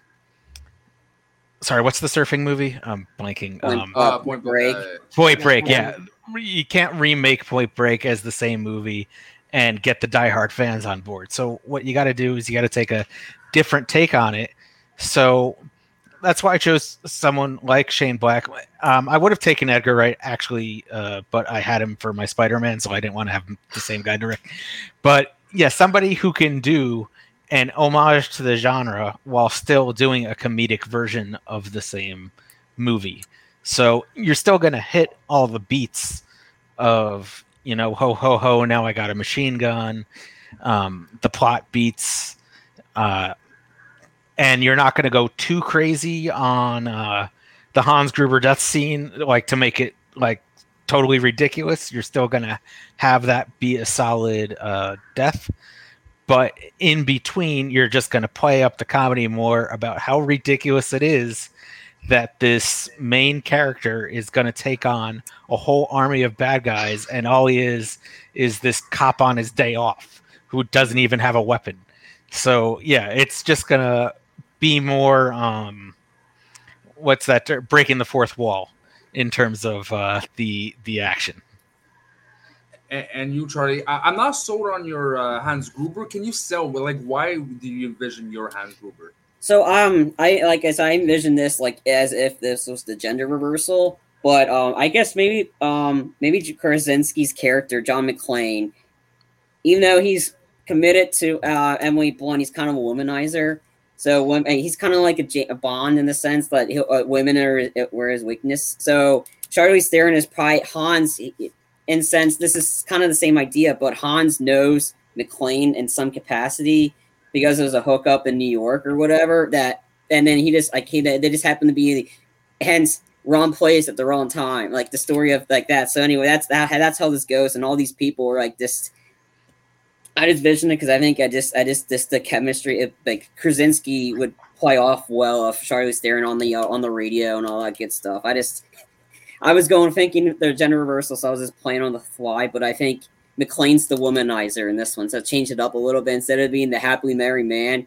sorry, what's the surfing movie? I'm blanking. Point, um, uh, Point Break. Point Break. Yeah, you can't remake Point Break as the same movie and get the Die Hard fans on board. So what you got to do is you got to take a different take on it. So that's why I chose someone like Shane Black. Um, I would have taken Edgar Wright actually, uh, but I had him for my Spider Man, so I didn't want to have the same guy direct. But yeah, somebody who can do an homage to the genre while still doing a comedic version of the same movie. So you're still going to hit all the beats of, you know, ho, ho, ho, now I got a machine gun, um, the plot beats, uh, and you're not going to go too crazy on uh, the Hans Gruber death scene, like to make it like totally ridiculous. You're still going to have that be a solid uh, death but in between you're just going to play up the comedy more about how ridiculous it is that this main character is going to take on a whole army of bad guys and all he is is this cop on his day off who doesn't even have a weapon so yeah it's just going to be more um what's that breaking the fourth wall in terms of uh the the action and, and you, Charlie, I, am not sold on your uh, Hans Gruber. Can you sell? Like, why do you envision your Hans Gruber? So, um, I like as I envision this like as if this was the gender reversal, but um, I guess maybe um, maybe Krasinski's character John McClane, even though he's committed to uh, Emily Blunt, he's kind of a womanizer. So when he's kind of like a, a, Bond in the sense that uh, women are were his weakness. So Charlize Theron is probably Hans. In sense this is kind of the same idea, but Hans knows McClane in some capacity because there's a hookup in New York or whatever that, and then he just like he they just happened to be, hence wrong place at the wrong time, like the story of like that. So anyway, that's that that's how this goes, and all these people are like just. I just vision it because I think I just I just just the chemistry if, like Krasinski would play off well if Charlize Theron on the uh, on the radio and all that good stuff. I just I was going thinking the gender reversal, so I was just playing on the fly. But I think McClane's the womanizer in this one, so change it up a little bit instead of being the happily married man.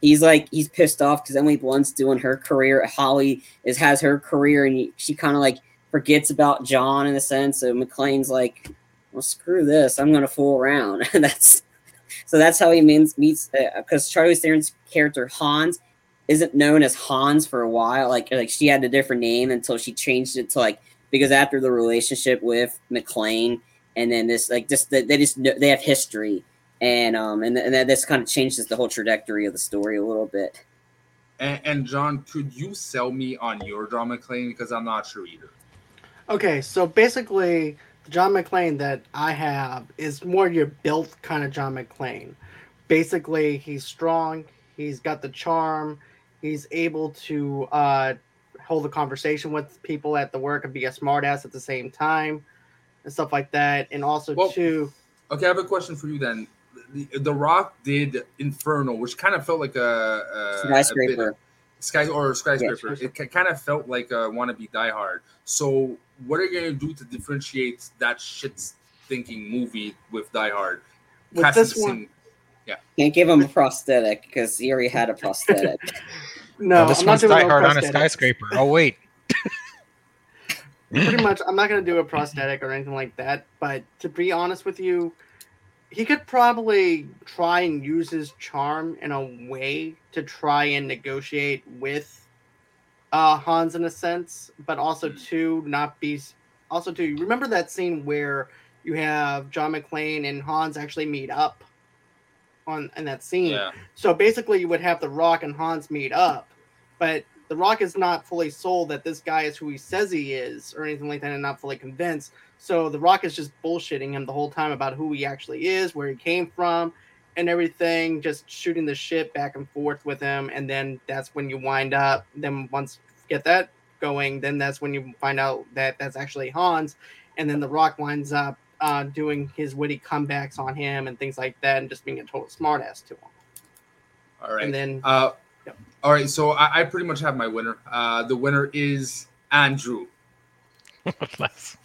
He's like he's pissed off because Emily Blunt's doing her career. Holly is has her career, and he, she kind of like forgets about John in a sense. So McClane's like, "Well, screw this. I'm gonna fool around." that's so that's how he means meets because uh, Charlize Theron's character Hans isn't known as Hans for a while. Like like she had a different name until she changed it to like because after the relationship with McClane, and then this like just they just know, they have history, and um and and this kind of changes the whole trajectory of the story a little bit. And, and John, could you sell me on your John McClane because I'm not sure either. Okay, so basically, the John McClane that I have is more your built kind of John McClane. Basically, he's strong. He's got the charm. He's able to uh, hold a conversation with people at the work and be a smartass at the same time, and stuff like that. And also, Well- too, Okay, I have a question for you then. The, the Rock did Inferno, which kind of felt like a, a a bit- Skyscraper. Sky or skyscraper. Yeah, it kind of felt like a wannabe Die Hard. So, what are you gonna do to differentiate that shit thinking movie with Die Hard? With Casting this one- Singh- Can't give him a prosthetic because he already had a prosthetic. no, Oh, this I'm not one's doing Die no Hard on a skyscraper. Oh wait, pretty much i'm not going to do a prosthetic or anything like that but to be honest with you he could probably try and use his charm in a way to try and negotiate with uh hans in a sense but also to not be also to remember that scene where you have john mcclane and hans actually meet up on in that scene Yeah. so basically, you would have The Rock and Hans meet up, but The Rock is not fully sold that this guy is who he says he is, or anything like that, and not fully convinced. So The Rock is just bullshitting him the whole time about who he actually is, where he came from, and everything, just shooting the shit back and forth with him. And then that's when you wind up. Then once you get that going, then that's when you find out that that's actually Hans, and then The Rock winds up. Uh, doing his witty comebacks on him and things like that, and just being a total smartass to him. All right. And then Uh, Yep. all right. So I, I pretty much have my winner. Uh, the winner is Andrew. Nice.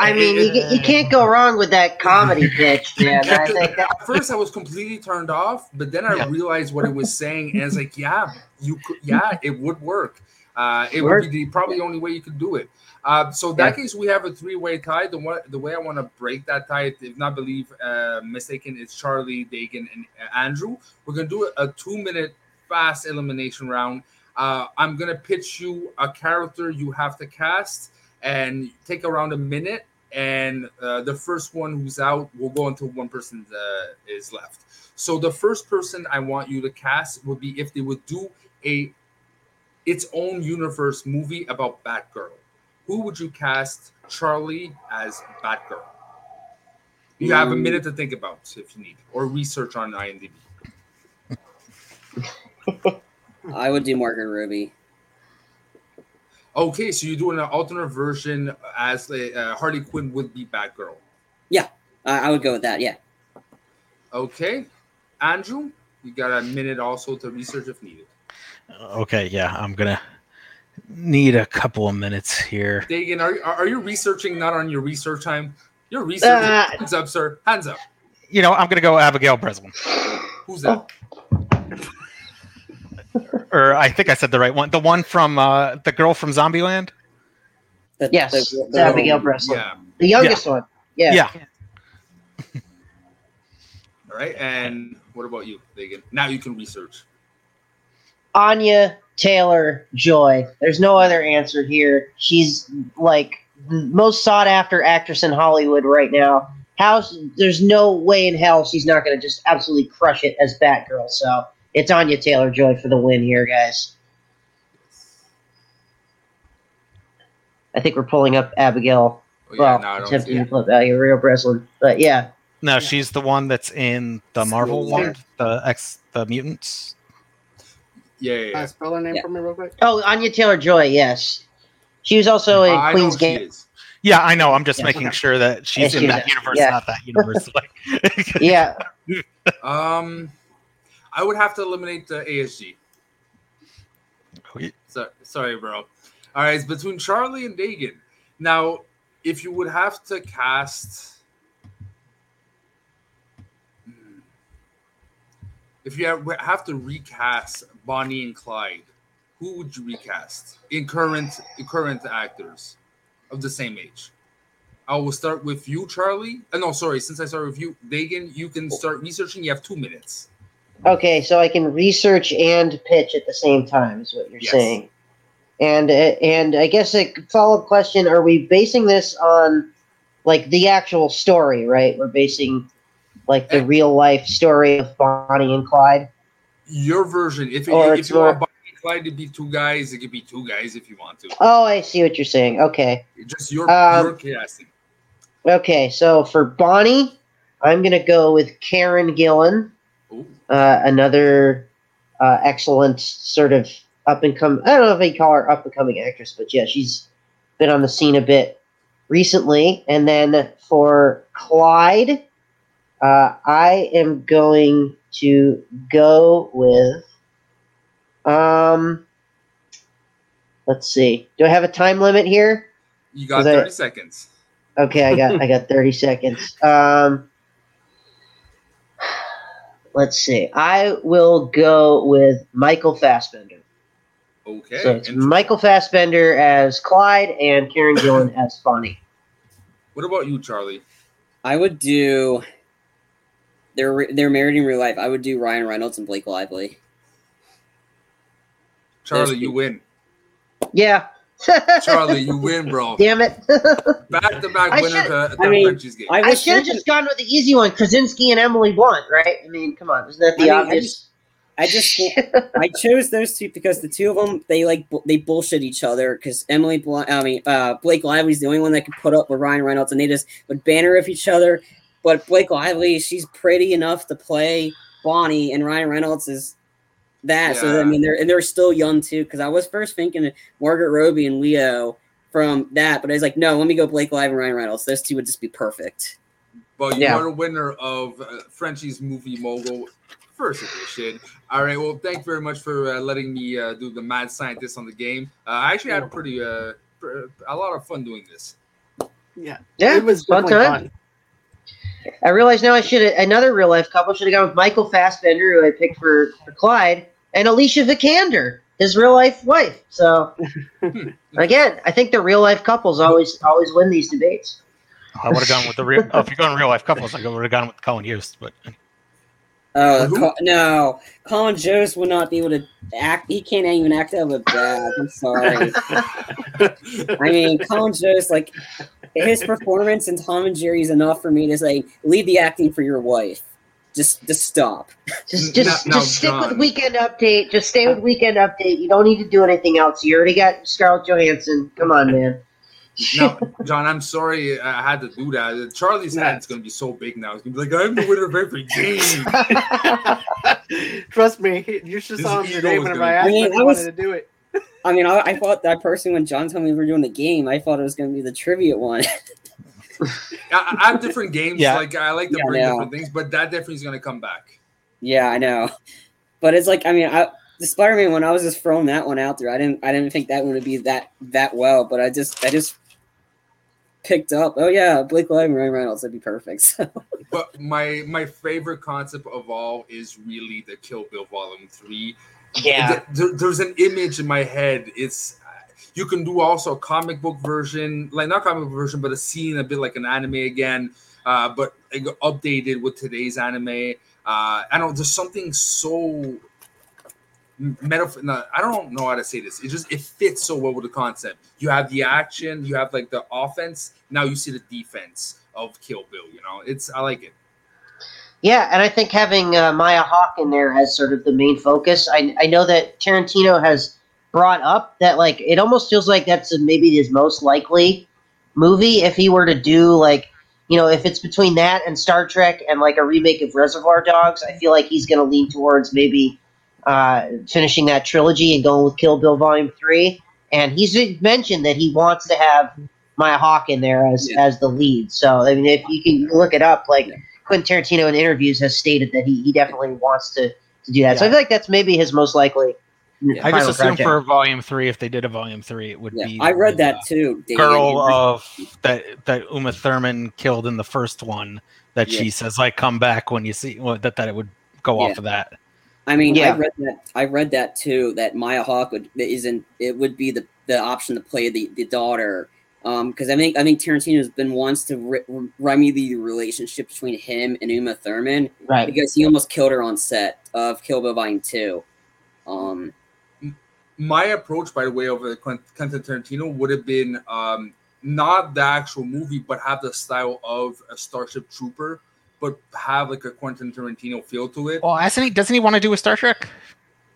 I mean, you, ca- you can't go wrong with that comedy pitch, man. I think that, At first, I was completely turned off, but then I Yeah. realized what it was saying, and it's like, yeah, you could, yeah, it would work. Uh, it Work. would be the probably the only way you could do it. Uh, so in that case, we have a three-way tie. The one, the way I want to break that tie, if not believe uh, mistaken, is Charlie, Dagan, and uh, Andrew. We're gonna do a two-minute fast elimination round. Uh, I'm gonna pitch you a character you have to cast, and take around a minute. And uh, the first one who's out will go until one person uh, is left. So the first person I want you to cast would be if they would do a its own universe movie about Batgirl. Who would you cast Charlie as Batgirl? You have a minute to think about if you need, or research on IMDb. I would do Margot Robbie. Okay, so you're doing an alternate version as uh, Harley Quinn would be Batgirl. Yeah, I, I would go with that. Yeah. Okay, Andrew, you got a minute also to research if needed. Okay, yeah, I'm gonna need a couple of minutes here. Dagan, are, are you researching not on your research time? Your research. Uh, Hands up, sir. Hands up. You know, I'm gonna go Abigail Breslin, Who's that? or I think I said the right one. The one from uh, the girl from Zombieland. The- yes, the- it's the- Abigail Breslin, Yeah. the youngest one. Yeah. Yeah. All right. And what about you, Dagan? Now you can research. Anya Taylor Joy. There's no other answer here. She's like the most sought after actress in Hollywood right now. How there's no way in hell she's not going to just absolutely crush it as Batgirl. So it's Anya Taylor Joy for the win here, guys. I think we're pulling up Abigail. Oh, yeah, well, no, I don't attempting see to pull up Abigail Breslin, but yeah. No, she's the one that's in the Marvel Yeah. one, the X, the mutants. Yeah, yeah, yeah. Uh, spell her name Yeah. for me real quick. Oh, Anya Taylor Joy. Yes, she was also in I Queen's who she Gambit. is. Yeah, I know. I'm just Yeah. making sure that she's Yeah, in she that is. universe, Yeah. not that universe. Like, Yeah, Um, I would have to eliminate the ASG. Okay. So, sorry, bro. All right, it's between Charlie and Dagan. Now, if you would have to cast, Hmm. if you have, to recast Bonnie and Clyde, who would you recast in current in current actors of the same age? I will start with you, Charlie. Uh, no, sorry. Since I started with you, Dagan, you can start researching. You have two minutes. Okay, so I can research and pitch at the same time, is what you're Yes. saying. And and I guess a follow up question: Are we basing this on like the actual story? Right, we're basing like the Eh. real life story of Bonnie and Clyde. Your version, if, Or if you want Bonnie and Clyde to be two guys. It could be two guys if you want to. Oh, I see what you're saying. Okay. Just your Um, your casting. Okay, so for Bonnie, I'm gonna go with Karen Gillan. Uh, another uh, excellent sort of up and come. I don't know if I call her up and coming actress, but yeah, she's been on the scene a bit recently. And then for Clyde, uh, I am going to go with. Um, let's see. Do I have a time limit here? You got was I- thirty seconds. Okay, I got I got 30 seconds. Um Let's see. I will go with Michael Fassbender. Okay. so it's Michael Fassbender as Clyde and Karen Gillan as Bonnie. what about you, Charlie? I would do. They're they're married in real life. I would do Ryan Reynolds and Blake Lively. Charlie, There's- you win. Yeah. Charlie, you win, bro. Damn it. Back to back I winner should- to, to I mean, Frenchie's game. I I should have just gone with the easy one, Krasinski and Emily Blunt, right? I mean, come on, isn't that the I mean, I obvious? I just I chose those two because the two of them they like they bullshit each other because Emily Bl- I mean uh, Blake Lively's the only one that could put up with Ryan Reynolds and they just would banter of each other. But Blake Lively, she's pretty enough to play Bonnie, and Ryan Reynolds is that. So I mean, they're and they're still young too. Because I was first thinking of Margot Robbie and Leo from that, but I was like, no, let me go Blake Lively and Ryan Reynolds. Those two would just be perfect. But you Yeah. are the winner of uh, Frenchie's Movie Mogul first edition. All right. Well, thank you very much for uh, letting me uh, do the mad scientist on the game. Uh, I actually had a pretty uh, pr- a lot of fun doing this. Yeah, yeah, it was fun time. fun. I realize now I should have another real life couple should have gone with Michael Fassbender, who I picked for, for Clyde, and Alicia Vikander, his real life wife. So again, I think the real life couples always always win these debates. I would have gone with the real. Oh, if you're going real life couples, I would have gone with Colin Jost. But Oh Who? No, Colin Jost would not be able to act. He can't even act out of a bag. I'm sorry. I mean, Colin Jost, like his performance in Tom and Jerry is enough for me to say, leave the acting for your wife. Just, just stop. Just Now- just now, just stick John. with Weekend Update. Just stay with Weekend Update. You don't need to do anything else. You already got Scarlett Johansson. Come on, man. no, John, I'm sorry I had to do that. Charlie's Nah. head's going to be so big now. It's going to be like, I'm the winner of every game. Trust me, you should His saw him ego today is whenever gonna I be- asked I mean, him I was- wanted to do it. I mean, I, I thought that person when John told me we were doing the game, I thought it was going to be the trivia one. I, I have different games. Yeah. Like I like to Yeah, bring different things, but that definitely is going to come back. yeah, I know, but it's like, I mean, I, the Spider-Man when I was just throwing that one out there, I didn't, I didn't think that one would be that that well, but I just, I just picked up. Oh yeah, Blake Lively, and Ryan Reynolds, that'd be perfect. So. But my my favorite concept of all is really the Kill Bill Volume Three. Yeah. There- there's an image in my head. It's you can do also a comic book version, like not comic book version, but a scene a bit like an anime again, uh, but updated with today's anime. Uh, I don't. There's something so metaphor. No, I don't know how to say this. It just it fits so well with the concept. You have the action, you have like the offense. Now you see the defense of Kill Bill. You know, it's I like it. Yeah, and I think having uh, Maya Hawke in there as sort of the main focus. I, I know that Tarantino has brought up that like it almost feels like that's maybe his most likely movie if he were to do like you know if it's between that and Star Trek and like a remake of Reservoir Dogs. I feel like he's going to lean towards maybe uh, finishing that trilogy and going with Kill Bill Volume Three. And he's mentioned that he wants to have Maya Hawke in there as Yeah. as the lead. So I mean, if you can look it up, like Quentin Tarantino in interviews has stated that he, he definitely wants to, to do that. So I feel like that's maybe his most likely. Yeah. I just assume project. for volume three, if they did a volume three, it would Yeah, be. I read the, that uh, too. David. girl of that that Uma Thurman killed in the first one. That Yeah. she says like come back when you see well, that that it would go Yeah. off of that. I mean, Yeah. I read that. I read that too. That Maya Hawke would isn't. It would be the, the option to play the, the daughter. Um, because I think I think Tarantino's been wants to re- remedy the relationship between him and Uma Thurman Right. because he almost killed her on set of Kill Bill Volume Two. Um, my approach, by the way, over uh, Quent- Quentin Tarantino would have been um, not the actual movie, but have the style of a Starship Trooper, but have like a Quentin Tarantino feel to it. Well, hasn't he? Doesn't he want to do a Star Trek?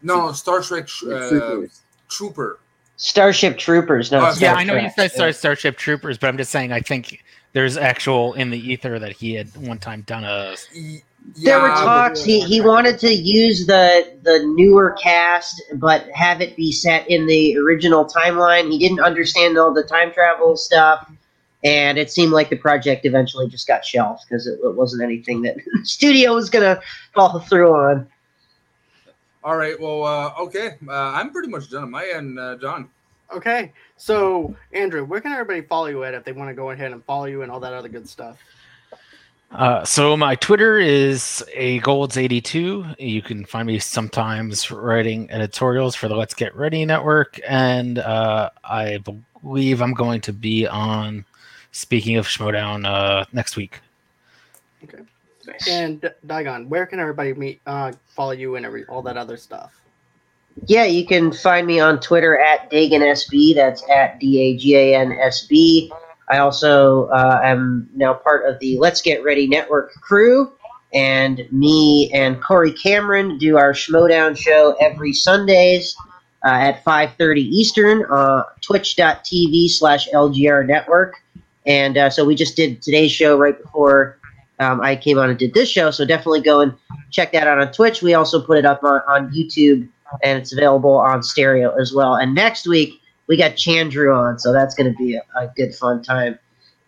No, Star Trek uh, Trooper. Starship Troopers. No, Oh, Star yeah, I know you Trek. said Yeah. Star, Starship Troopers, but I'm just saying I think there's actual in the ether that he had one time done a. Y- There were talks. He, he wanted to use the the newer cast, but have it be set in the original timeline. He didn't understand all the time travel stuff, and it seemed like the project eventually just got shelved because it, it wasn't anything that the studio was gonna follow through on. All right. Well, uh, okay. Uh, I'm pretty much done on my end, uh, John. Okay, so Andrew, where can everybody follow you at if they want to go ahead and follow you and all that other good stuff? Uh, so my Twitter is a golds82. You can find me sometimes writing editorials for the Let's Get Ready network, and uh, I believe I'm going to be on. Speaking of Schmodown, uh, next week. Okay. And D- Dagan, where can everybody meet, uh, follow you and every all that other stuff? Yeah, you can find me on Twitter at DaganSB. That's at D A G A N S B. I also uh, am now part of the Let's Get Ready Network crew, and me and Corey Cameron do our Schmodown show every Sundays uh, at 5.30 Eastern, uh, twitch.tv slash LGR Network. And uh, so we just did today's show right before um, I came on and did this show, so definitely go and check that out on Twitch. We also put it up on, on YouTube and it's available on stereo as well. And next week we got Chandru on, so that's going to be a, a good fun time.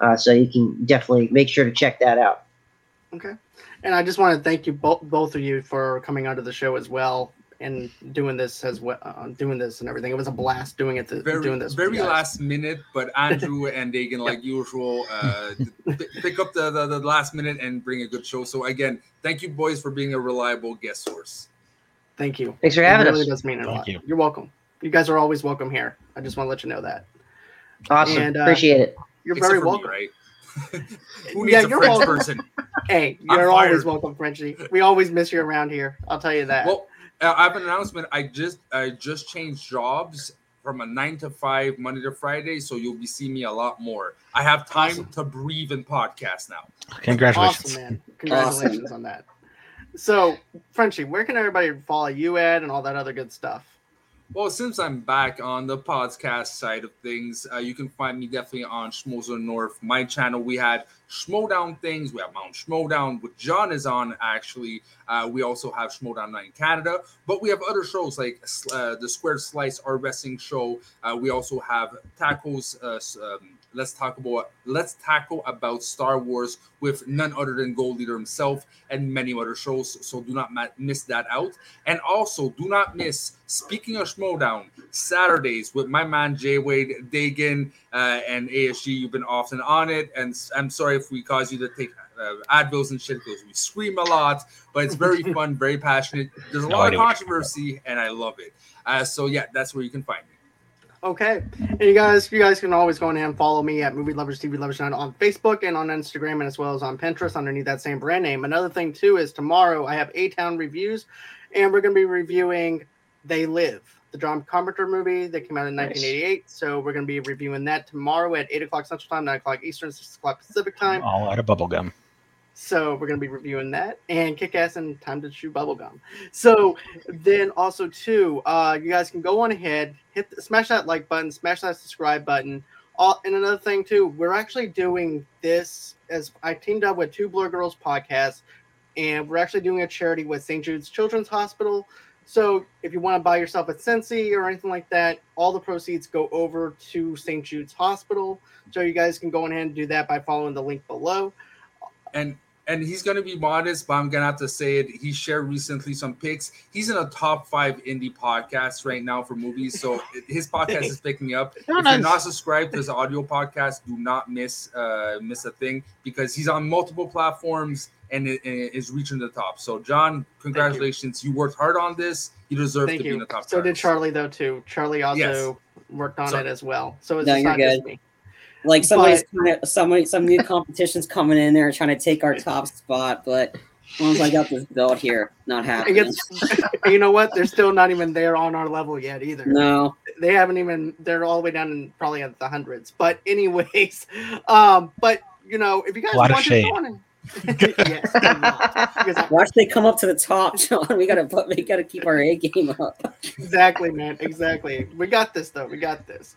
Uh, so you can definitely make sure to check that out. Okay, and I just want to thank you both both of you for coming onto the show as well and doing this as well, uh, doing this and everything. It was a blast doing it. To, Very, doing this. very last minute, but Andrew and Dagan, like usual, uh, p- pick up the, the, the last minute and bring a good show. So again, thank you, boys, for being a reliable guest source. Thank you. Thanks for having It having really us. does mean a Thank lot. you. You're welcome. You guys are always welcome here. I just want to let you know that. Awesome. And, uh, Appreciate it. You're Except very welcome. me, right? Who needs Yeah, a you're French welcome. person? Hey, I'm you're always fired. welcome, Frenchie. We always miss you around here. I'll tell you that. Well, uh, I have an announcement. I just I just changed jobs from a nine to five Monday to Friday, so you'll be seeing me a lot more. I have time Awesome. to breathe and podcast now. Congratulations. Awesome, man. Congratulations on that. So, Frenchie, where can everybody follow you at and all that other good stuff? Well, since I'm back on the podcast side of things, uh, you can find me definitely on Schmozer North, my channel. We had Schmodown things. We have Mount Schmodown, which John is on actually. Uh, we also have Schmodown Night in Canada, but we have other shows like uh, the Square Slice, our wrestling show. Uh, we also have Tacos. Uh, um, let's talk about let's tackle about Star Wars with none other than Gold Leader himself and many other shows. So do not miss that out. And also, do not miss, speaking of Schmodown, Saturdays with my man Jay Wade Dagan uh, and ASG. You've been often on it. And I'm sorry if we cause you to take uh, Advils and shit because we scream a lot, but it's very fun, very passionate. There's a No lot idea of controversy, and I love it. Uh, so, yeah, that's where you can find me. Okay. And you guys, you guys can always go in and follow me at Movie Lovers TV Lovers Channel on Facebook and on Instagram and as well as on Pinterest underneath that same brand name. Another thing too is tomorrow I have A Town reviews, and we're going to be reviewing They Live, the John Carpenter movie that came out in Nice. 1988. So we're going to be reviewing that tomorrow at eight o'clock Central Time, nine o'clock Eastern, six o'clock Pacific Time. All out of bubblegum. So we're going to be reviewing that and kick ass and time to chew bubblegum. So then also too, uh, you guys can go on ahead, hit the, smash that like button, smash that subscribe button. Uh, and another thing too, we're actually doing this as I teamed up with two Blur Girls podcasts, and we're actually doing a charity with St. Jude's Children's Hospital. So if you want to buy yourself a Sensi or anything like that, all the proceeds go over to St. Jude's Hospital. So you guys can go on ahead and do that by following the link below. and and he's gonna be modest, but I'm gonna have to say it. He shared recently some picks. He's in a top five indie podcast right now for movies, so his podcast is picking up. If you're not subscribed to his audio podcast, do not miss uh miss a thing because he's on multiple platforms and it, and it is reaching the top. So, John, congratulations! You. worked hard on this. You deserve Thank to be in you. the top. So did. Charlie though too. Charlie also Yes. worked on So- it as well. So it's No, just you're not just me. Like somebody's But- kind of somebody some new competitions coming in there trying to take our top spot, but once I got this belt here, not happening. gets, you know what? They're still not even there on our level yet either. No, They haven't even. They're all the way down in probably at the hundreds. But anyways, um, but you know, if you guys A lot of want to shade. go yes. Because Watch they come up to the top, John. We gotta put, we gotta keep our A game up. exactly, man. Exactly. We got this though. We got this.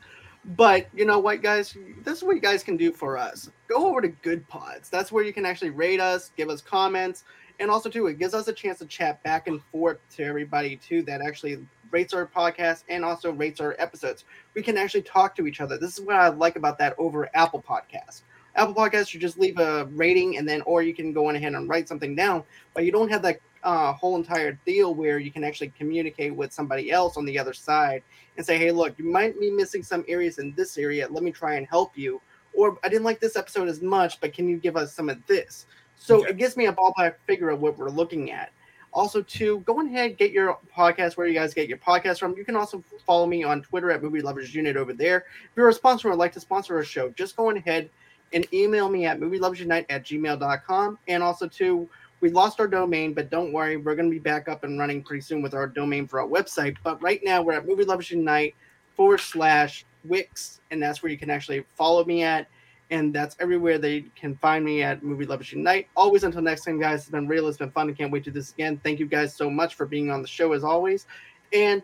But you know what, guys? This is what you guys can do for us. Go over to Goodpods. That's where you can actually rate us, give us comments, and also too, it gives us a chance to chat back and forth to everybody too that actually rates our podcast and also rates our episodes. We can actually talk to each other. This is what I like about that over Apple Podcast. Apple Podcasts, you just leave a rating and then, or you can go on ahead and write something down, but you don't have that uh, whole entire deal where you can actually communicate with somebody else on the other side and say, hey, look, you might be missing some areas in this area. Let me try and help you. Or I didn't like this episode as much, but can you give us some of this? So Okay. it gives me a ballpark figure of what we're looking at. Also, to go ahead get your podcast where you guys get your podcast from. You can also follow me on Twitter at Movie Lovers Unite over there. If you're a sponsor or would like to sponsor a show, just go ahead and email me at movieloversunite at gmail.com. And also, too, we lost our domain, but don't worry, we're going to be back up and running pretty soon with our domain for our website. But right now, we're at Movie Lovers Unite forward slash Wix, and that's where you can actually follow me at. And that's everywhere they can find me at Movie Lovers Unite. Always until next time, guys. It's been real. It's been fun. I can't wait to do this again. Thank you guys so much for being on the show as always. And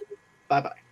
bye bye.